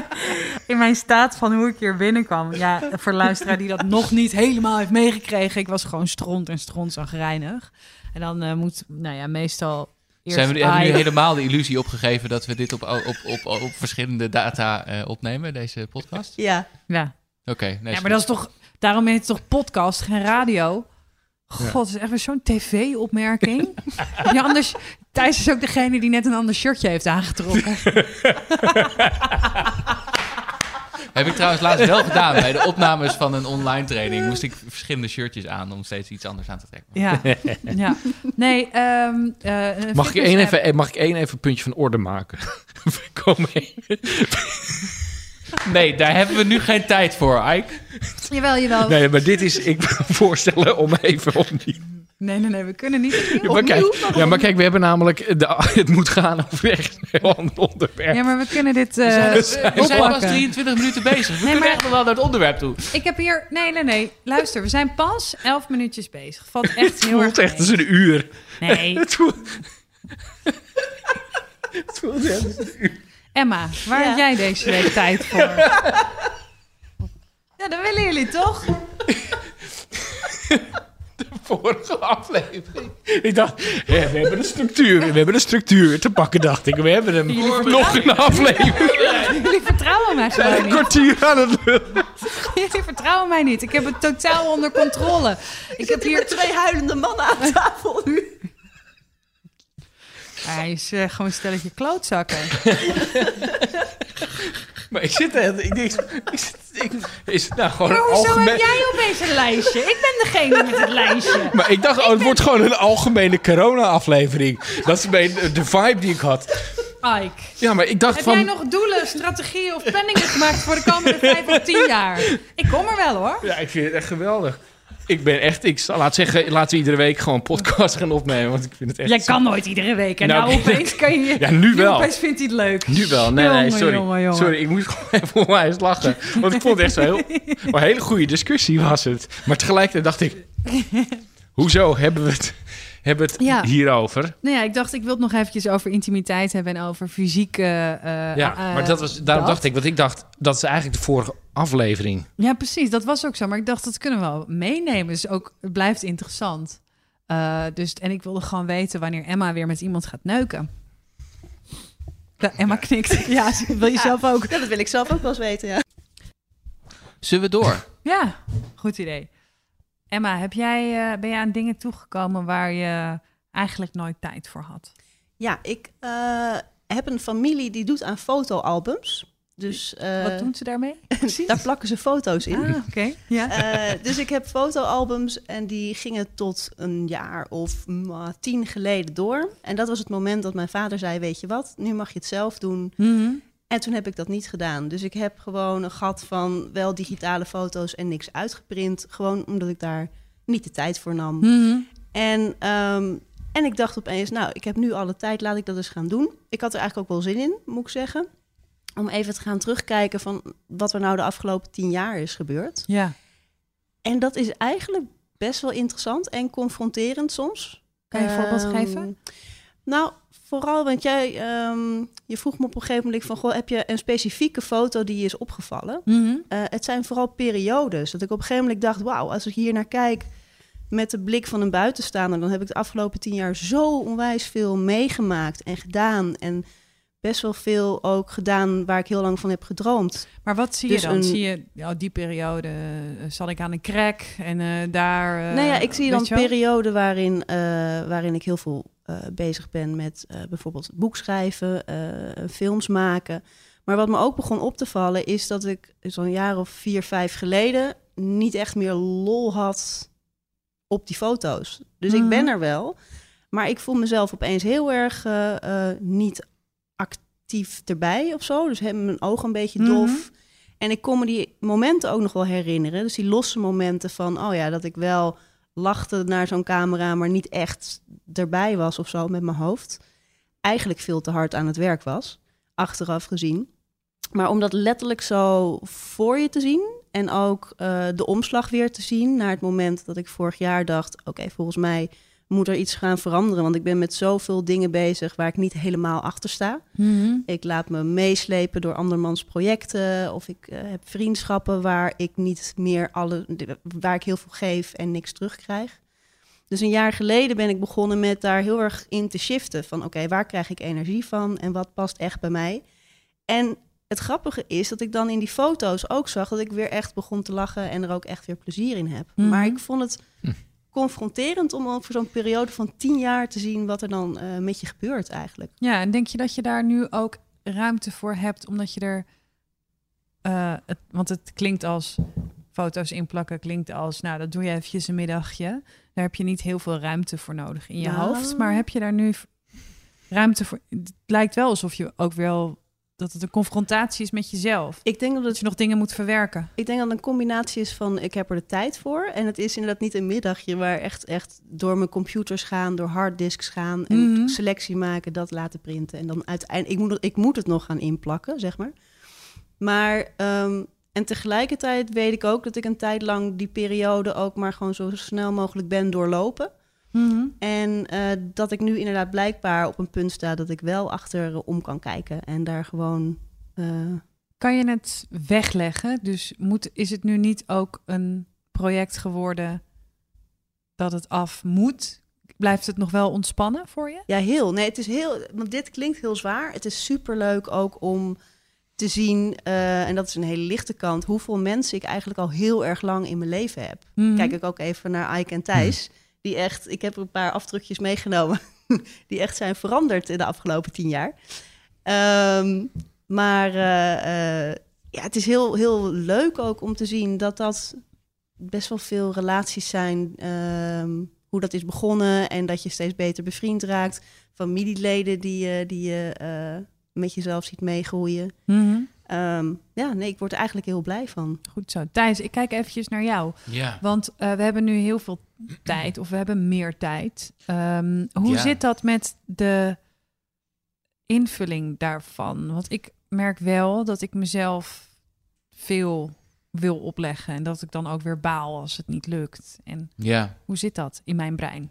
in mijn staat van hoe ik hier binnenkwam. Ja, voor luisteraar die dat nog niet helemaal heeft meegekregen. Ik was gewoon stront en stront zagrijnig. En dan eh, moet, nou ja, meestal Zijn we, hebben we nu helemaal de illusie opgegeven dat we dit op, op, op, op, verschillende data eh, opnemen, deze podcast? Ja. Ja. Oké, nee, ja, maar dat is toch, daarom heet het toch podcast, geen radio? God, dat is echt weer zo'n tv-opmerking. ja, anders, Thijs is ook degene die net een ander shirtje heeft aangetrokken. Heb ik trouwens laatst wel gedaan bij de opnames van een online training. Moest ik verschillende shirtjes aan om steeds iets anders aan te trekken. Ja, ja. Nee, ehm eh, Mag ik, één even, mag ik één even een puntje van orde maken? We komen even- Nee, daar hebben we nu geen tijd voor, Ike. Jawel, jawel. Nee, maar dit is, ik wil voorstellen om even opnieuw. Nee, nee, nee, we kunnen niet opnieuw. Ja, maar, kijk, ja, maar kijk, we hebben namelijk, de, het moet gaan over echt een heel ander onderwerp. Ja, maar we kunnen dit eh We zijn, we zijn pas oppakken. 23 minuten bezig. We Nee, kunnen maar- echt nog wel naar het onderwerp toe. Ik heb hier... Nee, nee, nee. Luister, we zijn pas 11 minuutjes bezig. Valt echt Het heel erg voelt echt als een uur. Nee. Het voelt, het voelt echt als een uur. Emma, waar Ja. heb jij deze week tijd voor? Ja, dat willen jullie toch? Vorige aflevering. Ik dacht, ja, we hebben een structuur. We hebben een structuur te pakken, dacht ik. We hebben hem nog een aflevering. Jullie vertrouwen mij Zijn gewoon een niet. kwartier aan het lullen. Jullie vertrouwen mij niet. Ik heb het totaal onder controle. Ik heb hier... twee huilende mannen aan tafel nu. Hij is eh, gewoon een stelletje klootzakken. Maar ik zit er. Ik denk, ik zit, ik, is het nou gewoon Maar hoezo algemeen... heb jij opeens een lijstje? Ik ben degene met het lijstje. Maar ik dacht, oh, het wordt gewoon een algemene corona-aflevering. Dat is de, de vibe die ik had. Ike, Ja, maar ik dacht heb van... jij nog doelen, strategieën of planningen gemaakt voor de komende vijf of tien jaar? Ik kom er wel hoor. Ja, ik vind het echt geweldig. Ik ben echt... Ik zal- laat zeggen, laten we iedere week gewoon podcast gaan opnemen. Want ik vind het echt... Jij kan nooit iedere week. En Nou, nou, opeens kan je... Ja, nu wel. opeens vindt hij het leuk. Nu wel. Nee, nee, sorry. jongen, jongen. Sorry, ik moest gewoon even onwijs lachen. Want ik vond het echt zo heel... Maar een hele goede discussie was het. Maar tegelijkertijd dacht ik... Hoezo hebben we het, hebben we het Ja. hierover? Nou ja, ik dacht, ik wil het nog eventjes over intimiteit hebben en over fysieke... eh, Ja, eh, maar dat was, daarom dat. dacht ik... Want ik dacht, dat is eigenlijk de vorige aflevering. Ja, precies. Dat was ook zo. Maar ik dacht, dat kunnen we wel meenemen. Dus ook, het blijft interessant. Eh, dus, en ik wilde gewoon weten wanneer Emma weer met iemand gaat neuken. Ja, Emma knikt. Ja, wil je zelf ook? Ja, dat wil ik zelf ook wel eens weten, ja. Zullen we door? Ja, goed idee. Emma, heb jij, eh, ben jij aan dingen toegekomen waar je eigenlijk nooit tijd voor had? Ja, ik eh, heb een familie die doet aan fotoalbums. Dus eh, Wat doen ze daarmee? daar plakken ze foto's in. Ah, oké. Ja. Dus ik heb fotoalbums en die gingen tot een jaar of mm, tien geleden door. En dat was het moment dat mijn vader zei, weet je wat, nu mag je het zelf doen. Mhm. En toen heb ik dat niet gedaan. Dus ik heb gewoon een gat van wel digitale foto's en niks uitgeprint. Gewoon omdat ik daar niet de tijd voor nam. Mhm. En, ehm, en ik dacht opeens, nou, ik heb nu alle tijd, laat ik dat eens gaan doen. Ik had er eigenlijk ook wel zin in, moet ik zeggen. Om even te gaan terugkijken van wat er nou de afgelopen tien jaar is gebeurd. Ja. En dat is eigenlijk best wel interessant en confronterend soms. Kan je een voorbeeld Ehm, geven? Nou, vooral, want jij, ehm, je vroeg me op een gegeven moment van, goh, heb je een specifieke foto die je is opgevallen? Mhm. Eh, het zijn vooral periodes. Dat ik op een gegeven moment dacht, wauw, als ik hier naar kijk met de blik van een buitenstaander, dan heb ik de afgelopen tien jaar zo onwijs veel meegemaakt en gedaan. En best wel veel ook gedaan waar ik heel lang van heb gedroomd. Maar wat zie Dus je dan? een- Zie je, ja, die periode eh, zat ik aan een crack en eh, daar... eh, nou ja, ik zie dan wel? perioden waarin, waarin ik heel veel bezig ben met bijvoorbeeld het boek schrijven, eh, films maken. Maar wat me ook begon op te vallen is dat ik zo'n jaar of vier, vijf geleden niet echt meer lol had op die foto's. Dus ik ben Mhm. er wel, maar ik voel mezelf opeens heel erg eh, eh, niet actief erbij of zo. Dus heb mijn ogen een beetje Mhm. dof. En ik kon me die momenten ook nog wel herinneren. Dus die losse momenten van, oh ja, dat ik wel lachte naar zo'n camera, maar niet echt erbij was of zo met mijn hoofd. Eigenlijk veel te hard aan het werk was, achteraf gezien. Maar om dat letterlijk zo voor je te zien en ook eh, de omslag weer te zien naar het moment dat ik vorig jaar dacht: oké, volgens mij moet er iets gaan veranderen, want ik ben met zoveel dingen bezig waar ik niet helemaal achter sta. Mhm. Ik laat me meeslepen door andermans projecten. Of ik eh, heb vriendschappen waar ik niet meer alle. waar ik heel veel geef en niks terugkrijg. Dus een jaar geleden ben ik begonnen met daar heel erg in te shiften. Van oké, waar krijg ik energie van en wat past echt bij mij? En het grappige is dat ik dan in die foto's ook zag dat ik weer echt begon te lachen en er ook echt weer plezier in heb. Mhm. Maar ik vond het Hm. Confronterend om over zo'n periode van tien jaar te zien wat er dan eh, met je gebeurt eigenlijk. Ja, en denk je dat je daar nu ook ruimte voor hebt, omdat je er... eh, het, want het klinkt als foto's inplakken, klinkt als... Nou, dat doe je eventjes een middagje. Daar heb je niet heel veel ruimte voor nodig in je Nou. hoofd. Maar heb je daar nu ruimte voor? Het lijkt wel alsof je ook wel... Dat het een confrontatie is met jezelf. Ik denk dat het Dat je nog dingen moet verwerken. Ik denk dat het een combinatie is van ik heb er de tijd voor. En het is inderdaad niet een middagje waar echt, echt door mijn computers gaan, door harddisks gaan en Mhm. selectie maken, dat laten printen. En dan uiteindelijk, ik moet, ik moet het nog gaan inplakken, zeg maar. Maar, ehm, en tegelijkertijd weet ik ook dat ik een tijd lang die periode ook maar gewoon zo snel mogelijk ben doorlopen. En eh, dat ik nu inderdaad blijkbaar op een punt sta dat ik wel achterom kan kijken en daar gewoon. eh, Kan je het wegleggen? Dus moet, is het nu niet ook een project geworden dat het af moet? Blijft het nog wel ontspannen voor je? Ja, heel. Nee, het is heel. Want dit klinkt heel zwaar. Het is superleuk ook om te zien, eh, en dat is een hele lichte kant, hoeveel mensen ik eigenlijk al heel erg lang in mijn leven heb. Mhm. Kijk ik ook even naar Ike en Thijs, die echt, ik heb er een paar afdrukjes meegenomen, die echt zijn veranderd in de afgelopen tien jaar. Ehm, maar eh, eh, ja, het is heel, heel leuk ook om te zien dat dat best wel veel relaties zijn. ehm, hoe dat is begonnen en dat je steeds beter bevriend raakt. Familieleden die, je- die je eh, met jezelf ziet meegroeien. Mhm. Ehm, ja, nee, ik word er eigenlijk heel blij van. Goed zo. Thijs, ik kijk eventjes naar jou. Ja. Want eh, we hebben nu heel veel tijd, of we hebben meer tijd. Ehm, hoe Ja. zit dat met de invulling daarvan? Want ik merk wel dat ik mezelf veel wil opleggen en dat ik dan ook weer baal als het niet lukt. En ja. hoe zit dat in mijn brein?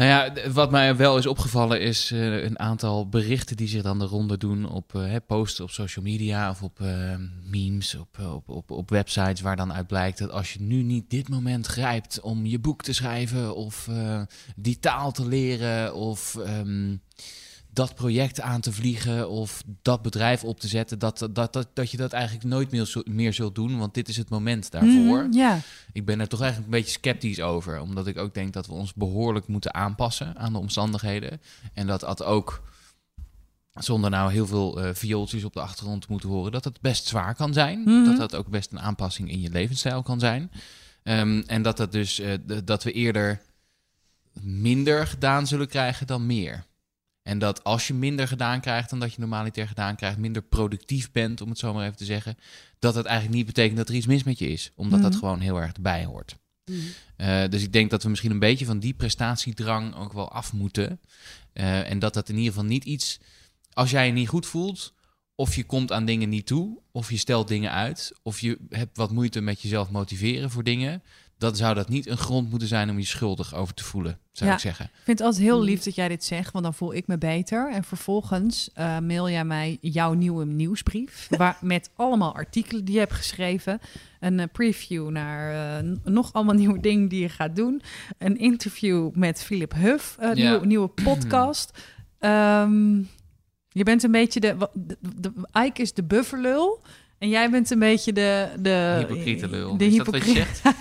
Nou ja, wat mij wel is opgevallen is eh, een aantal berichten die zich dan de ronde doen op eh, hè, posts op social media of op eh, memes, op, eh, op, op, websites waar dan uit blijkt dat als je nu niet dit moment grijpt om je boek te schrijven of eh, die taal te leren of ehm, dat project aan te vliegen of dat bedrijf op te zetten, dat, dat, dat, dat je dat eigenlijk nooit meer, zult- meer zult doen, want dit is het moment daarvoor. Mhm, ja. Ik ben er toch eigenlijk een beetje sceptisch over, omdat ik ook denk dat we ons behoorlijk moeten aanpassen aan de omstandigheden. En dat dat ook, zonder nou heel veel eh viooltjes op de achtergrond te moeten horen, dat het best zwaar kan zijn. Mhm. Dat dat ook best een aanpassing in je levensstijl kan zijn. Ehm, en dat, dat, dus, eh, dat we eerder minder gedaan zullen krijgen dan meer. En dat als je minder gedaan krijgt dan dat je normaliter gedaan krijgt, minder productief bent, om het zo maar even te zeggen, dat het eigenlijk niet betekent dat er iets mis met je is. Omdat dat Mhm. gewoon heel erg erbij hoort. Eh, dus ik denk dat we misschien een beetje van die prestatiedrang ook wel af moeten. Eh, en dat dat in ieder geval niet iets, als jij je niet goed voelt, of je komt aan dingen niet toe, of je stelt dingen uit, of je hebt wat moeite met jezelf motiveren voor dingen, dan zou dat niet een grond moeten zijn om je schuldig over te voelen, zou Ja. ik zeggen. Ik vind het altijd heel lief dat jij dit zegt, want dan voel ik me beter. En vervolgens eh, mail jij mij jouw nieuwe nieuwsbrief. Waar, met allemaal artikelen die je hebt geschreven. Een eh, preview naar eh, nog allemaal nieuwe dingen die je gaat doen. Een interview met Philip Huff, Ja. nieuwe, nieuwe podcast. Ehm, je bent een beetje de, de, de. Ike is de bufferlul. En jij bent een beetje de... De Hypocriete lul. De is dat wat je hypocriet- zegt?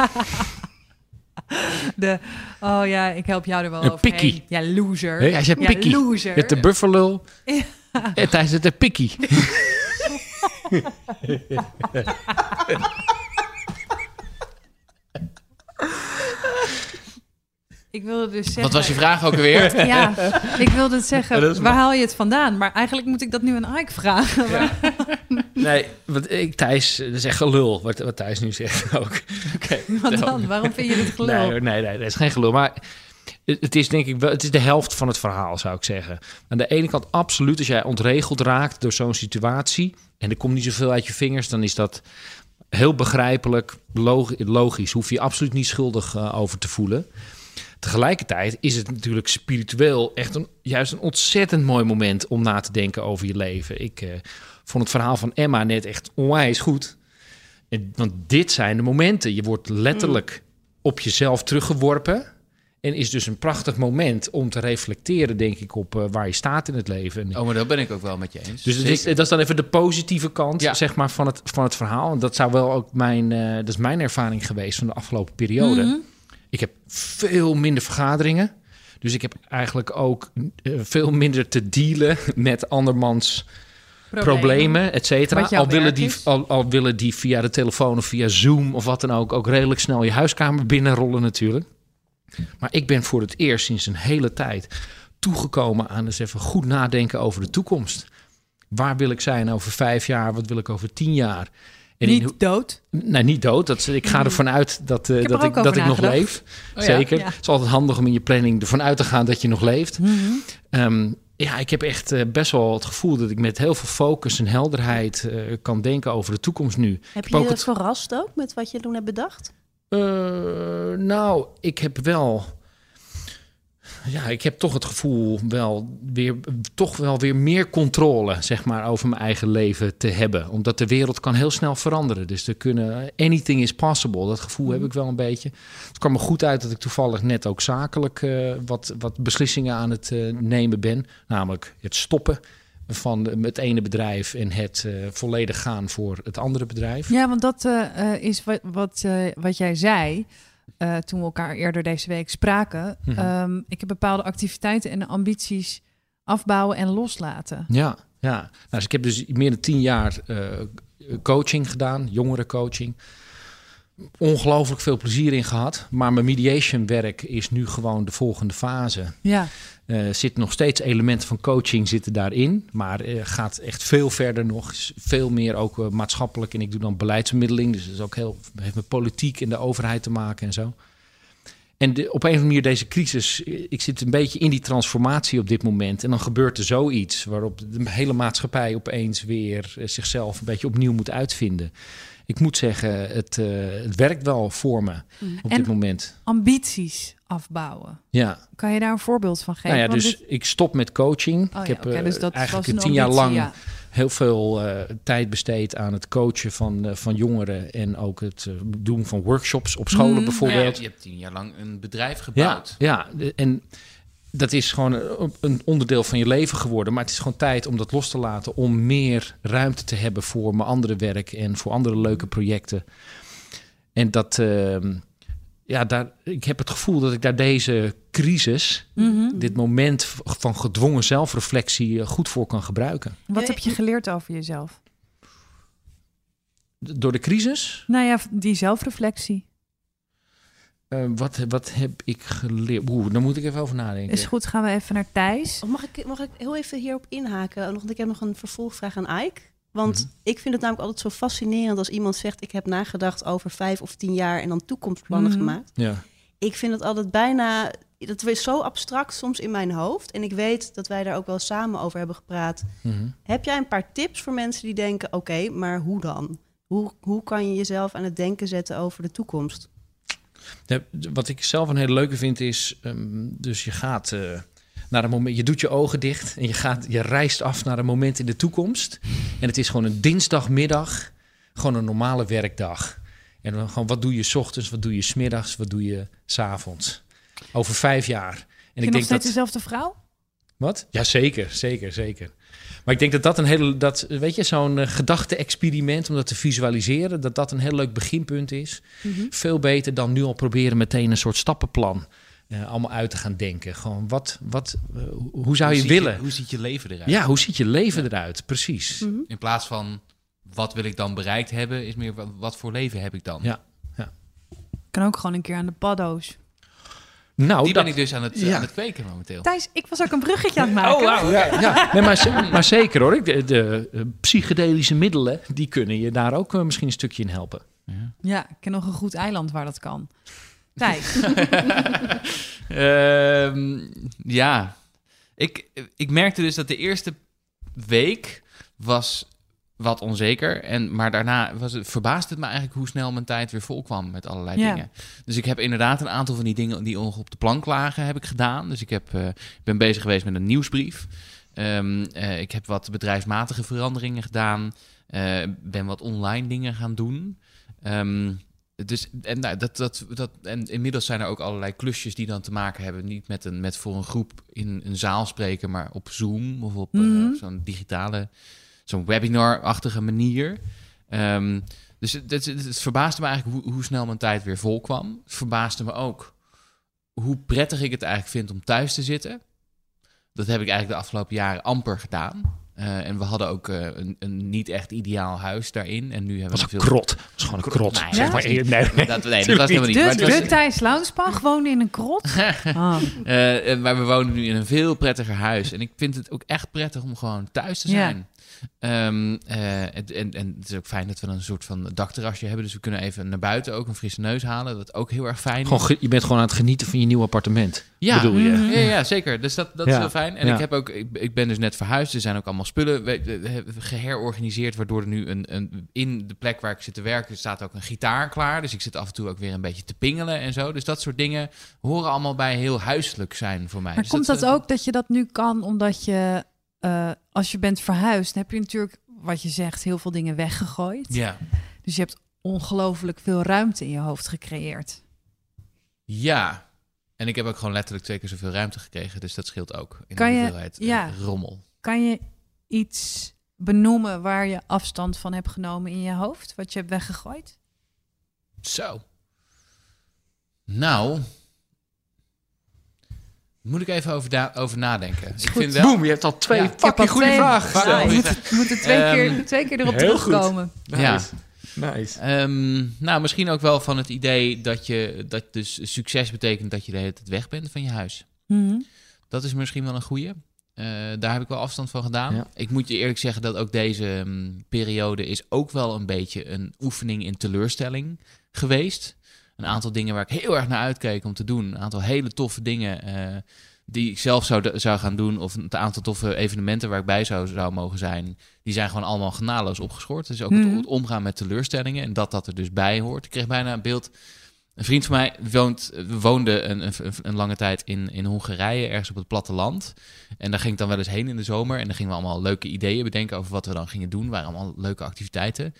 De, oh ja, ik help jou er wel Een overheen. pikkie. Ja, loser. Hij zegt ja, pikkie. loser. Je hebt de bufferlul. En hij zit de pikkie. Ik wilde dus zeggen... Wat was je vraag ook alweer? Ja, ik wilde het zeggen, waar haal je het vandaan? Maar eigenlijk moet ik dat nu aan Ike vragen. Nee, wat ik, Thijs, dat is echt gelul, wat, wat Thijs nu zegt ook. Wat dan? Waarom vind je het gelul? Nee, nee, nee, dat is geen gelul. Maar het het is denk ik wel, het is de helft van het verhaal, zou ik zeggen. Aan de ene kant absoluut, als jij ontregeld raakt door zo'n situatie en er komt niet zoveel uit je vingers, dan is dat heel begrijpelijk, log- logisch. Hoef je je absoluut niet schuldig eh, over te voelen. Tegelijkertijd is het natuurlijk spiritueel echt een, juist een ontzettend mooi moment om na te denken over je leven. Ik eh, vond het verhaal van Emma net echt onwijs goed. En, want dit zijn de momenten. Je wordt letterlijk op jezelf teruggeworpen. En is dus een prachtig moment om te reflecteren, denk ik, op eh, waar je staat in het leven. En Oh, maar dat ben ik ook wel met je eens. dus is, dat is dan even de positieve kant Ja. zeg maar, van, het, van het verhaal. En dat zou wel ook mijn, eh, dat is mijn ervaring geweest van de afgelopen periode. Mhm. Ik heb veel minder vergaderingen. Dus ik heb eigenlijk ook eh, veel minder te dealen met andermans problemen, et cetera. Al willen, die, al, al willen die via de telefoon of via Zoom of wat dan ook... ook redelijk snel je huiskamer binnenrollen natuurlijk. Maar ik ben voor het eerst sinds een hele tijd toegekomen aan eens even goed nadenken over de toekomst. Waar wil ik zijn over vijf jaar? Wat wil ik over tien jaar? En in Niet dood. Nee, niet dood. Dat, ik ga ervan uit dat, eh, heb dat, ik, dat ik nog leef. Oh? Zeker. Ja. Het is altijd handig om in je planning ervan uit te gaan dat je nog leeft. Mhm. Ehm, ja, ik heb echt eh, best wel het gevoel dat ik met heel veel focus en helderheid eh, kan denken over de toekomst nu. Heb je het- verrast ook met wat je toen hebt bedacht? Nou, ik heb wel. Ja, ik heb toch het gevoel wel weer, toch wel weer meer controle, zeg maar, over mijn eigen leven te hebben. Omdat de wereld kan heel snel veranderen. Dus er kunnen, anything is possible. Dat gevoel heb ik wel een beetje. Het kwam me goed uit dat ik toevallig net ook zakelijk eh, wat, wat beslissingen aan het eh, nemen ben. Namelijk het stoppen van het ene bedrijf en het eh, volledig gaan voor het andere bedrijf. Ja, want dat is wat, wat, wat jij zei eh, toen we elkaar eerder deze week spraken. Mhm. Ehm, ik heb bepaalde activiteiten en ambities afbouwen en loslaten. Ja, ja. Nou, dus ik heb dus meer dan tien jaar eh, coaching gedaan, jongerencoaching. Ongelooflijk veel plezier in gehad. Maar mijn mediation werk is nu gewoon de volgende fase. Ja, Er zit nog steeds elementen van coaching zitten daarin. Maar eh, gaat echt veel verder nog. Veel meer ook eh, maatschappelijk. En ik doe dan beleidsbemiddeling. Dus dat is ook heel, heeft met politiek en de overheid te maken en zo. En de, op een of andere manier deze crisis, ik zit een beetje in die transformatie op dit moment. En dan gebeurt er zoiets waarop de hele maatschappij opeens weer zichzelf een beetje opnieuw moet uitvinden. Ik moet zeggen, het, eh, het werkt wel voor me op En- dit moment. ambities afbouwen. Ja, Kan je daar een voorbeeld van geven? nou ja, Want dus dit- ik stop met coaching. Oh ik ja, heb oké, eh, dus dat eigenlijk was een een tien jaar lang ja. heel veel eh, tijd besteed aan het coachen van, eh, van jongeren en ook het doen van workshops op scholen Mhm. bijvoorbeeld. Ja, je hebt tien jaar lang een bedrijf Ja, gebouwd. ja, de- en dat is gewoon een- een onderdeel van je leven geworden. Maar het is gewoon tijd om dat los te laten. Om meer ruimte te hebben voor mijn andere werk en voor andere leuke projecten. En dat, ehm, ja, daar, ik heb het gevoel dat ik daar deze crisis, Mhm. dit moment van gedwongen zelfreflectie, eh, goed voor kan gebruiken. Wat heb je geleerd over jezelf? Door de crisis, Nou ja, die zelfreflectie. Eh, wat, wat heb ik geleerd? Oeh, daar moet ik even over nadenken. Is goed, gaan we even naar Thijs. Oh, mag, ik, mag ik heel even hierop inhaken? Nog, want ik heb nog een vervolgvraag aan Ike. Want Mhm. ik vind het namelijk altijd zo fascinerend als iemand zegt... ik heb nagedacht over vijf of tien jaar en dan toekomstplannen Mhm. gemaakt. Ja. Ik vind het altijd bijna... Dat is zo abstract soms in mijn hoofd. En ik weet dat wij daar ook wel samen over hebben gepraat. Mhm. Heb jij een paar tips voor mensen die denken... oké, maar hoe dan? Hoe, hoe kan je jezelf aan het denken zetten over de toekomst? Ja, wat ik zelf een hele leuke vind is, ehm, dus je gaat eh, naar een moment, je doet je ogen dicht en je gaat, je reist af naar een moment in de toekomst. En het is gewoon een dinsdagmiddag, gewoon een normale werkdag. En dan gewoon, wat doe je 's ochtends, wat doe je 's middags, wat doe je 's avonds? Over vijf jaar. En En ik je nog denk steeds dat. dezelfde vrouw? Wat? Ja, zeker, zeker, zeker. Maar ik denk dat dat een hele, dat, weet je, zo'n eh, gedachte-experiment om dat te visualiseren, dat dat een heel leuk beginpunt is. Veel beter dan nu al proberen meteen een soort stappenplan eh, allemaal uit te gaan denken. Gewoon, wat, wat, eh, hoe zou Hoe je willen? hoe ziet je leven eruit? ja, hoe ziet je leven eruit? Precies. Mhm. In plaats van wat wil ik dan bereikt hebben, is meer wat, wat voor leven heb ik dan? Ja. Kan ook gewoon een keer aan de paddo's. Nou, Die dat, ben ik dus aan het, Ja. aan het kweken momenteel. Thijs, ik was ook een bruggetje aan het maken. Oh, wauw. Ja, ja. Nee, maar, maar zeker hoor. De eh, psychedelische middelen, die kunnen je daar ook eh, misschien een stukje in helpen. Ja. Ja, ik ken nog een goed eiland waar dat kan. Thijs, Ehm, ja, ik, ik merkte dus dat de eerste week was wat onzeker. En, maar daarna was het, verbaasde het me eigenlijk hoe snel mijn tijd weer vol kwam met allerlei Ja. dingen. Dus ik heb inderdaad een aantal van die dingen die nog op de plank lagen, heb ik gedaan. Dus ik heb, eh, ben bezig geweest met een nieuwsbrief. Ehm, eh, ik heb wat bedrijfsmatige veranderingen gedaan. Eh, ben wat online dingen gaan doen. Ehm, dus, en, nou, dat, dat, dat, en inmiddels zijn er ook allerlei klusjes die dan te maken hebben. Niet met, een, met voor een groep in een zaal spreken, maar op Zoom of op Mhm. zo'n digitale, zo'n webinar-achtige manier. Ehm, dus het, het, het verbaasde me eigenlijk hoe, hoe snel mijn tijd weer vol kwam. Het verbaasde me ook hoe prettig ik het eigenlijk vind om thuis te zitten. Dat heb ik eigenlijk de afgelopen jaren amper gedaan. Eh, en we hadden ook eh, een, een niet echt ideaal huis daarin. En nu hebben Dat we was een veel... krot. Dat was gewoon een krot. Nee, zeg maar. was Nee, nee. Dat, nee, dat was helemaal niet. de, was- de Thijs Launsbach woonde in een krot. Ah. Eh, maar we wonen nu in een veel prettiger huis. En ik vind het ook echt prettig om gewoon thuis te Ja. Ehm, eh, en, en, en het is ook fijn dat we dan een soort van dakterrasje hebben. Dus we kunnen even naar buiten ook een frisse neus halen. Dat ook heel erg fijn Gewoon is. ge- je bent gewoon aan het genieten van je nieuw appartement. Ja. Bedoel je? Mhm. Ja, ja, zeker. Dus dat, dat is heel fijn. En Ja. ik, heb ook, ik, ik ben dus net verhuisd. Er zijn ook allemaal spullen we- geherorganiseerd... waardoor er nu een, een, in de plek waar ik zit te werken... staat ook een gitaar klaar. Dus ik zit af en toe ook weer een beetje te pingelen en zo. Dus dat soort dingen horen allemaal bij heel huiselijk zijn voor mij. Maar Dus komt dat eh, ook dat je dat nu kan omdat je, eh, als je bent verhuisd, heb je natuurlijk, wat je zegt, heel veel dingen weggegooid. Ja. Dus je hebt ongelooflijk veel ruimte in je hoofd gecreëerd. Ja. En ik heb ook gewoon letterlijk twee keer zoveel ruimte gekregen. Dus dat scheelt ook in Kan de je- hoeveelheid eh, ja. rommel. Kan je iets benoemen waar je afstand van hebt genomen in je hoofd, wat je hebt weggegooid? Zo. Nou... Moet ik even over, over nadenken. Ik vind wel... Boem, je hebt al twee Ja. Ik heb al fucking goede twee- vragen gesteld. Ja, je moet, je moet er twee, Ehm, keer, twee keer erop heel goed. terugkomen. Ja. Nice. Nice. Ehm, nou, misschien ook wel van het idee dat je dat dus succes betekent dat je de hele tijd weg bent van je huis. Mhm. Dat is misschien wel een goeie. Eh, daar heb ik wel afstand van gedaan. Ja. Ik moet je eerlijk zeggen dat ook deze mm, periode is ook wel een beetje een oefening in teleurstelling geweest. Een aantal dingen waar ik heel erg naar uitkeek om te doen. Een aantal hele toffe dingen eh, die ik zelf zou, zou gaan doen. Of een aantal toffe evenementen waar ik bij zou, zou mogen zijn. Die zijn gewoon allemaal genadeloos opgeschort. Dus ook Mhm. het, het omgaan met teleurstellingen. En dat dat er dus bij hoort. Ik kreeg bijna een beeld... Een vriend van mij woont, woonde een, een, een lange tijd in, in Hongarije, ergens op het platteland. En daar ging ik dan wel eens heen in de zomer. En dan gingen we allemaal leuke ideeën bedenken over wat we dan gingen doen. waren allemaal leuke activiteiten.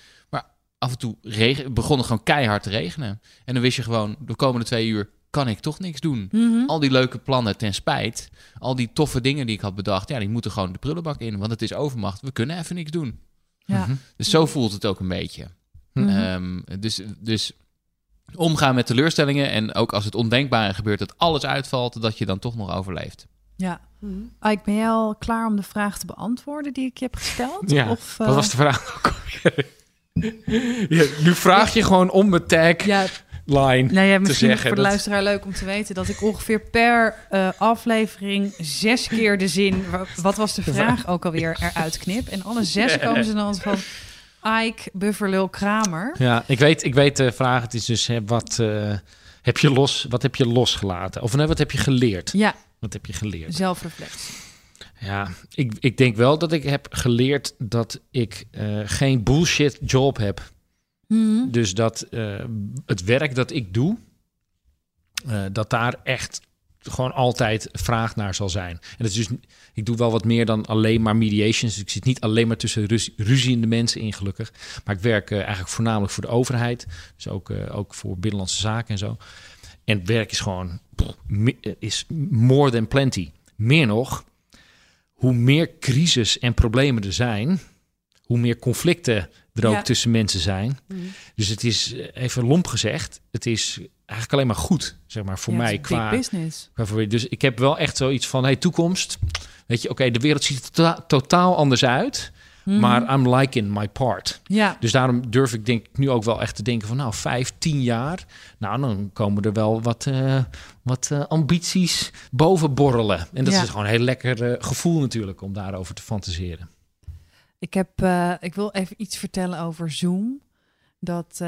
Af en toe regen, begon het gewoon keihard te regenen. En dan wist je gewoon, de komende twee uur kan ik toch niks doen. Mhm. Al die leuke plannen ten spijt, al die toffe dingen die ik had bedacht, ja, die moeten gewoon de prullenbak in, want het is overmacht. We kunnen even niks doen. Ja. Dus zo voelt het ook een beetje. Mhm. Ehm, dus, dus omgaan met teleurstellingen en ook als het ondenkbare gebeurt dat alles uitvalt, dat je dan toch nog overleeft. ja. Mhm. Ike, ben jij al klaar om de vraag te beantwoorden die ik je heb gesteld? Ja, Of, Wat eh, was de vraag ook alweer? Ja, nu vraag je gewoon om mijn tag Ja, line nou ja, te misschien zeggen. voor de dat- luisteraar leuk om te weten dat ik ongeveer per eh, aflevering zes keer de zin, wa- wat was de vraag ook alweer, eruit knip. En alle zes komen ze dan van Ike, Bufferlul, Kramer. Ja, ik weet, ik weet de vraag. Het is dus hè, wat, eh, heb je los, wat heb je losgelaten? Of nee, wat heb je geleerd? Ja, Wat heb je geleerd? zelfreflectie. Ja, ik, ik denk wel dat ik heb geleerd dat ik eh, geen bullshit job heb. Mhm. Dus dat eh, het werk dat ik doe, eh, dat daar echt gewoon altijd vraag naar zal zijn. En dat is dus, ik doe wel wat meer dan alleen maar mediations. Dus ik zit niet alleen maar tussen ruz- ruziende mensen in, gelukkig. Maar ik werk eigenlijk voornamelijk voor de overheid. Dus ook, ook voor binnenlandse zaken en zo. En het werk is gewoon is more than plenty. Meer nog, hoe meer crisis en problemen er zijn, hoe meer conflicten er ook Ja. tussen mensen zijn. Mhm. Dus het is, eh, even lomp gezegd, het is eigenlijk alleen maar goed, zeg maar, voor Ja, mij qua, business. qua Dus ik heb wel echt zoiets van, hey, toekomst. Weet je, oké, de wereld ziet er tota- totaal anders uit, Mhm. maar I'm liking my part. ja, Dus daarom durf ik denk ik nu ook wel echt te denken van, nou, vijf, tien jaar, nou, dan komen er wel wat, eh, wat eh, ambities boven borrelen. En dat Ja. is gewoon een heel lekker eh, gevoel natuurlijk om daarover te fantaseren. Ik, heb, ik wil even iets vertellen over Zoom. Dat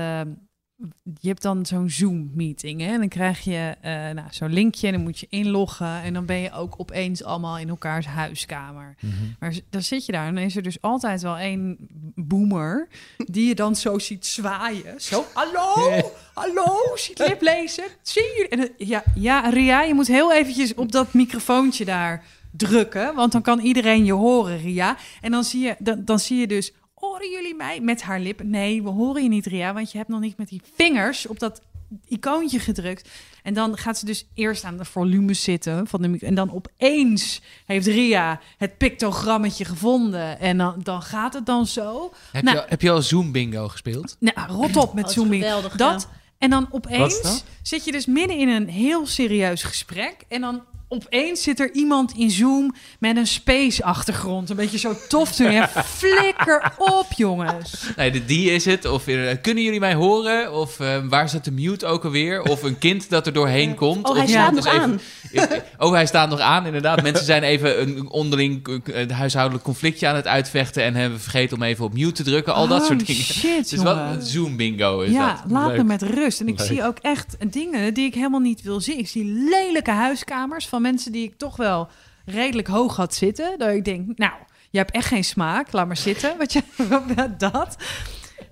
je hebt dan zo'n Zoom-meeting. En dan krijg je eh, nou, zo'n linkje en dan moet je inloggen. En dan ben je ook opeens allemaal in elkaars huiskamer. Maar z- dan zit je daar en dan is er dus altijd wel één boomer... die je dan zo ziet zwaaien. Zo, hallo, hallo, ziet lip lezen. Zie je? En, dan- ja, ja, Ria, je moet heel eventjes op dat microfoontje daar drukken. Want dan kan iedereen je horen, Ria. En dan zie je, dan, dan zie je dus... Horen jullie mij met haar lippen? Nee, we horen je niet, Ria, want je hebt nog niet met die vingers op dat icoontje gedrukt. En dan gaat ze dus eerst aan de volume zitten van de micro. En dan opeens heeft Ria het pictogrammetje gevonden. En dan, dan gaat het dan zo. Heb, Nou. je, al- heb je al Zoom bingo gespeeld? Nou, rot op met Oh, zooming. geweldig, Dat. ja. En dan opeens zit je dus midden in een heel serieus gesprek. En dan opeens zit er iemand in Zoom met een space-achtergrond. Een beetje zo tof te doen. Flikker op, jongens. Nee, de die is het. Of eh, kunnen jullie mij horen? Of eh, waar zit de mute ook alweer? Of een kind dat er doorheen komt? Oh, hij of staat nog aan. even- Oh, hij staat nog aan, inderdaad. Mensen zijn even een onderling eh, huishoudelijk conflictje aan het uitvechten... en hebben vergeten om even op mute te drukken. Al dat Oh, soort dingen. shit, Dus wat een Zoom bingo is ja, dat. laat Leuk. me met rust. En ik Leuk. zie ook echt dingen die ik helemaal niet wil zien. Ik zie lelijke huiskamers van mensen die ik toch wel redelijk hoog had zitten. Dat ik denk, nou, je hebt echt geen smaak. Laat maar zitten. Wat je, dat,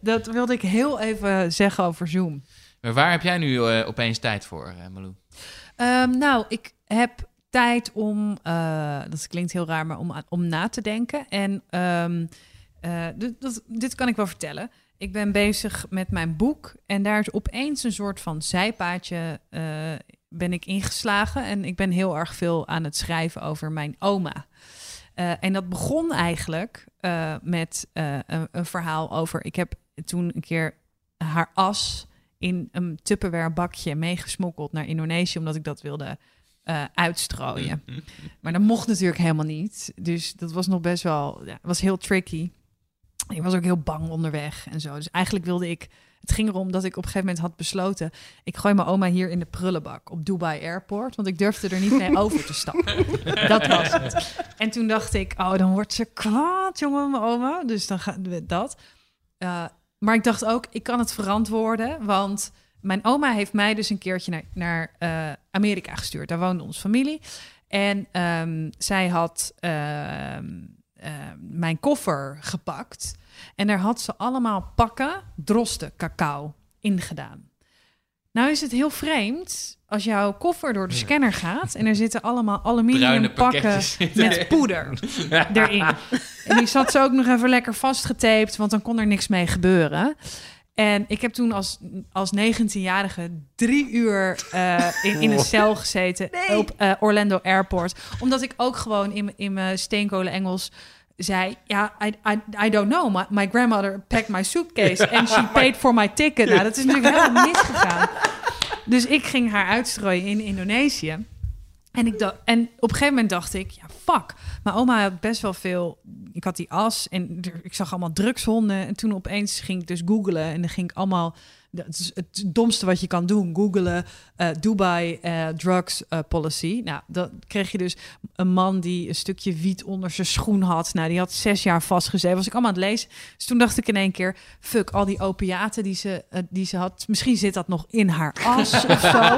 dat wilde ik heel even zeggen over Zoom. Maar waar heb jij nu eh, opeens tijd voor, eh, Malou? Ehm, nou, ik heb tijd om, eh, dat klinkt heel raar, maar om, om na te denken. En eh, dit, dat, dit kan ik wel vertellen. Ik ben bezig met mijn boek en daar is opeens een soort van zijpaadje ben ik ingeslagen. En ik ben heel erg veel aan het schrijven over mijn oma. Eh, en dat begon eigenlijk eh, met eh, een, een verhaal over... Ik heb toen een keer haar as in een Tupperware bakje meegesmokkeld naar Indonesië... omdat ik dat wilde uitstrooien. Maar dat mocht natuurlijk helemaal niet. Dus dat was nog best wel... Ja, was heel tricky. Ik was ook heel bang onderweg en zo. Dus eigenlijk wilde ik... Het ging erom dat ik op een gegeven moment had besloten... ik gooi mijn oma hier in de prullenbak op Dubai Airport... want ik durfde er niet mee over te stappen. Dat was het. En toen dacht ik, oh, dan wordt ze kwaad, jongen, mijn oma. Dus dan gaat dat. Eh, maar ik dacht ook, ik kan het verantwoorden, want mijn oma heeft mij dus een keertje naar, naar eh, Amerika gestuurd. Daar woonde onze familie. En ehm, zij had ehm, eh, mijn koffer gepakt. En daar had ze allemaal pakken drosten cacao ingedaan. Nou is het heel vreemd als jouw koffer door de scanner gaat en er zitten allemaal aluminium pakken met poeder erin. En die zat ze ook nog even lekker vastgetaped, want dan kon er niks mee gebeuren. En ik heb toen als, als 19-jarige drie uur eh, in, in een cel gezeten op eh, Orlando Airport. Omdat ik ook gewoon in, in mijn steenkolen Engels zei... Ja, I, I, I don't know. My, my grandmother packed my suitcase and she paid for my ticket. Nou, dat is natuurlijk helemaal misgegaan. Dus ik ging haar uitstrooien in Indonesië. En, ik dacht, en op een gegeven moment dacht ik, ja, fuck. Mijn oma had best wel veel... Ik had die as en ik zag allemaal drugshonden. En toen opeens ging ik dus googlen. En dan ging ik allemaal... Dat is het domste wat je kan doen. Googelen eh, Dubai eh, drugs eh, policy. Nou, dan kreeg je dus een man die een stukje wiet onder zijn schoen had. Nou, die had zes jaar vastgezeten. Was ik allemaal aan het lezen. Dus toen dacht ik in één keer... Fuck, al die opiaten die ze, die ze had. Misschien zit dat nog in haar as of zo.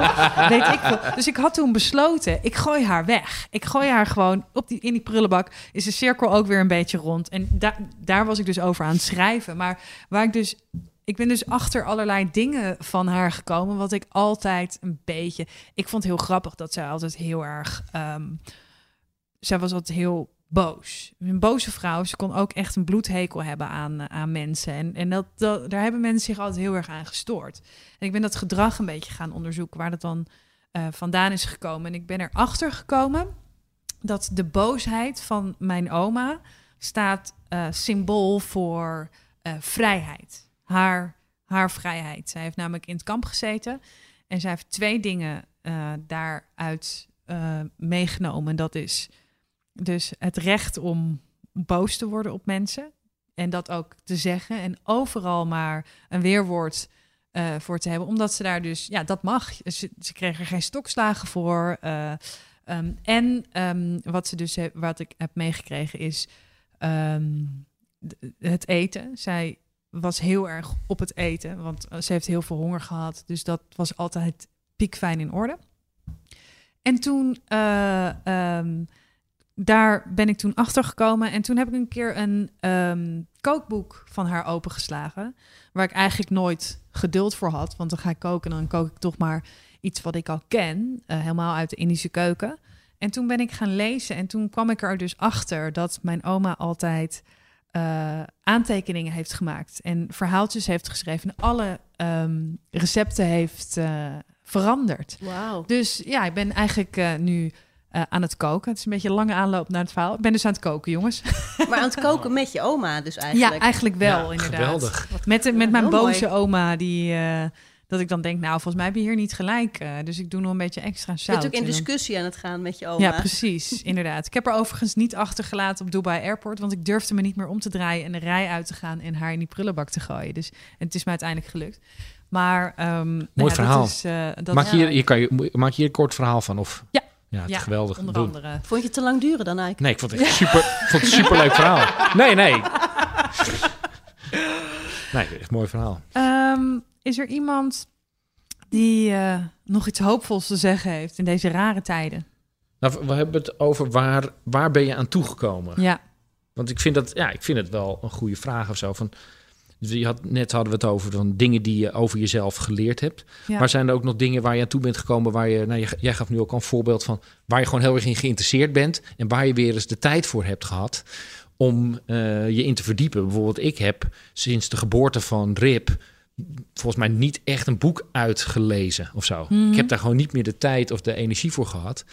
Weet ik veel. Dus ik had toen besloten, ik gooi haar weg. Ik gooi haar gewoon op die, in die prullenbak. Is de cirkel ook weer een beetje rond. En da daar was ik dus over aan het schrijven. Maar waar ik dus... Ik ben dus achter allerlei dingen van haar gekomen, wat ik altijd een beetje. Ik vond het heel grappig dat zij altijd heel erg. ehm, zij was altijd heel boos. Een boze vrouw. Ze kon ook echt een bloedhekel hebben aan, eh, aan mensen. En, en dat, dat, daar hebben mensen zich altijd heel erg aan gestoord. En ik ben dat gedrag een beetje gaan onderzoeken, waar dat dan eh, vandaan is gekomen. En ik ben erachter gekomen dat de boosheid van mijn oma staat eh, symbool voor eh, vrijheid. Haar, haar vrijheid. Zij heeft namelijk in het kamp gezeten. En zij heeft twee dingen eh, daaruit eh, meegenomen. En dat is dus het recht om boos te worden op mensen. En dat ook te zeggen. En overal maar een weerwoord eh, voor te hebben. Omdat ze daar dus, ja, dat mag. Ze, kregen er geen stokslagen voor. eh, ehm, en ehm, wat ze dus, wat ik heb meegekregen is ehm, het eten. Zij was heel erg op het eten, want eh, ze heeft heel veel honger gehad. Dus dat was altijd piekfijn in orde. En toen, eh, ehm, daar ben ik toen achter gekomen. En toen heb ik een keer een ehm, kookboek van haar opengeslagen. Waar ik eigenlijk nooit geduld voor had. Want dan ga ik koken en dan kook ik toch maar iets wat ik al ken. eh, helemaal uit de Indische keuken. En toen ben ik gaan lezen. En toen kwam ik er dus achter dat mijn oma altijd eh, aantekeningen heeft gemaakt. En verhaaltjes heeft geschreven. En alle ehm, recepten heeft eh, veranderd. Wauw. Dus ja, ik ben eigenlijk eh, nu eh, aan het koken. Het is een beetje een lange aanloop naar het verhaal. Ik ben dus aan het koken, jongens. Maar aan het koken met je oma dus eigenlijk. Ja, eigenlijk wel, Ja, inderdaad. Geweldig. Met, met mijn boze mooi. oma, die, eh, dat ik dan denk, nou, volgens mij heb je hier niet gelijk. eh, dus ik doe nog een beetje extra Je zout. bent ook in discussie aan het gaan met je oma. Ja, precies, inderdaad. Ik heb er overigens niet achtergelaten op Dubai Airport, want ik durfde me niet meer om te draaien en de rij uit te gaan en haar in die prullenbak te gooien. Dus en het is me uiteindelijk gelukt. Maar ehm, nou ja, verhaal. Dat is, eh, dat, Maak je, hier, ja, hier kan je, maak je hier een kort verhaal van? Of? Ja. Ja, het ja, is geweldig. onder Doen. andere. Vond je het te lang duren dan eigenlijk? Nee, ik vond het echt super, vond het een superleuk verhaal. Nee, nee. Nee, echt een mooi verhaal. Ehm, is er iemand die eh, nog iets hoopvols te zeggen heeft in deze rare tijden? Nou, we hebben het over waar, waar ben je aan toegekomen? Ja, Want ik vind, dat, ja, ik vind het wel een goede vraag of zo. Van, dus je had, net hadden we het over van dingen die je over jezelf geleerd hebt. ja. Maar zijn er ook nog dingen waar je aan toe bent gekomen... waar je, nou, je, jij gaf nu ook al een voorbeeld van... waar je gewoon heel erg in geïnteresseerd bent... en waar je weer eens de tijd voor hebt gehad... om eh, je in te verdiepen. Bijvoorbeeld, ik heb sinds de geboorte van Rip... volgens mij niet echt een boek uitgelezen of zo. Mhm. Ik heb daar gewoon niet meer de tijd of de energie voor gehad.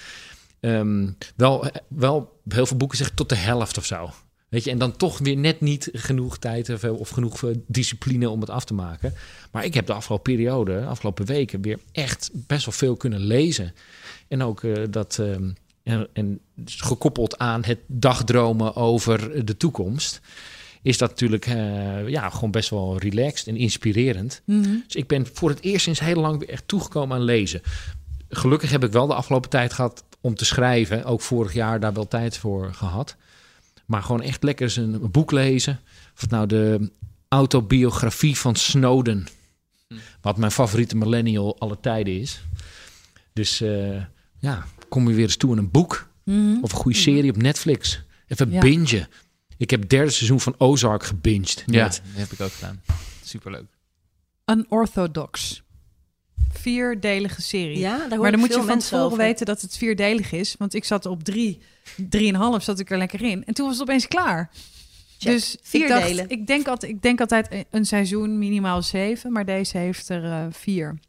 Ehm, wel, wel heel veel boeken zeggen tot de helft of zo. Weet je, en dan toch weer net niet genoeg tijd of, of genoeg eh, discipline om het af te maken. Maar ik heb de afgelopen periode, de afgelopen weken, weer echt best wel veel kunnen lezen. En ook eh, dat, ehm, en, en gekoppeld aan het dagdromen over de toekomst, is dat natuurlijk eh, ja, gewoon best wel relaxed en inspirerend. Mhm. Dus ik ben voor het eerst sinds heel lang weer echt toegekomen aan lezen. Gelukkig heb ik wel de afgelopen tijd gehad om te schrijven. Ook vorig jaar daar wel tijd voor gehad. Maar gewoon echt lekker eens een, een boek lezen. Of nou de autobiografie van Snowden. Wat mijn favoriete millennial alle tijden is. Dus eh, ja, kom je weer eens toe in een boek. Mhm. Of een goede serie op Netflix. Even Ja. bingen. Ik heb het derde seizoen van Ozark gebinged. Ja, net. dat heb ik ook gedaan. Superleuk. Unorthodox. Vierdelige serie. Ja, daar maar dan moet je van tevoren over. weten dat het vierdelig is. Want ik zat op drie, drieënhalf zat ik er lekker in. En toen was het opeens klaar. Check. Dus Vier ik, dacht, delen. ik, denk altijd, ik denk altijd een seizoen minimaal zeven, maar deze heeft er eh, vier.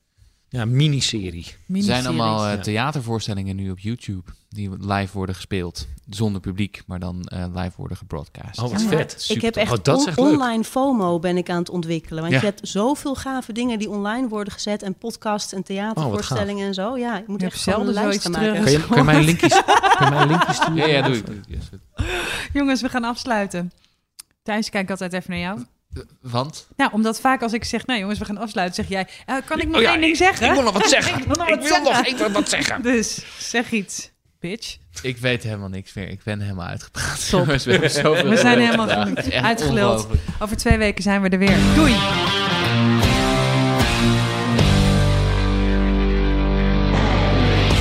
Ja, miniserie. Er zijn allemaal eh, theatervoorstellingen nu op YouTube die live worden gespeeld. Zonder publiek, maar dan eh, live worden gebroadcast. Oh, wat Ja, vet. Ik Super heb tof. echt, Oh, dat is on- echt leuk. online FOMO ben ik aan het ontwikkelen. Want Ja. je hebt zoveel gave dingen die online worden gezet. En podcasts en theatervoorstellingen en zo. Ja, ik moet Je echt gewoon een lijst maken. Kan je, kan je mij een linkje, kan je mij een linkje sturen? Ja, ja, doe ik. ik. Yes. Jongens, we gaan afsluiten. Thijs, ik kijk altijd even naar jou. Eh, Want? Nou, omdat vaak als ik zeg, nou jongens, we gaan afsluiten, zeg jij, eh, kan ik nog Oh ja, één ding zeggen? Ik wil nog wat zeggen. Ik wil nog Ik wat wil nog zeggen. even wat zeggen. Dus zeg iets, bitch. Ik weet helemaal niks meer. Ik ben helemaal uitgepraat. Top. We We zijn helemaal Uitgeluld. Over twee weken zijn we er weer. Doei!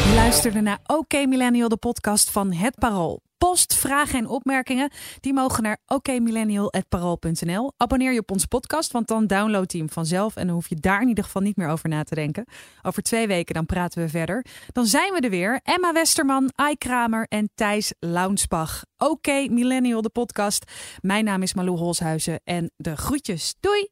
Je luisterde naar OK Millennial, de podcast van Het Parool. Post, vragen en opmerkingen, die mogen naar okmillennial.parool.nl. Abonneer je op onze podcast, want dan download je hem vanzelf... en dan hoef je daar in ieder geval niet meer over na te denken. Over twee weken dan praten we verder. Dan zijn we er weer. Emma Westerman, Ai Kramer en Thijs Launsbach. OK Millennial, de podcast. Mijn naam is Malou Holshuizen en de groetjes. Doei!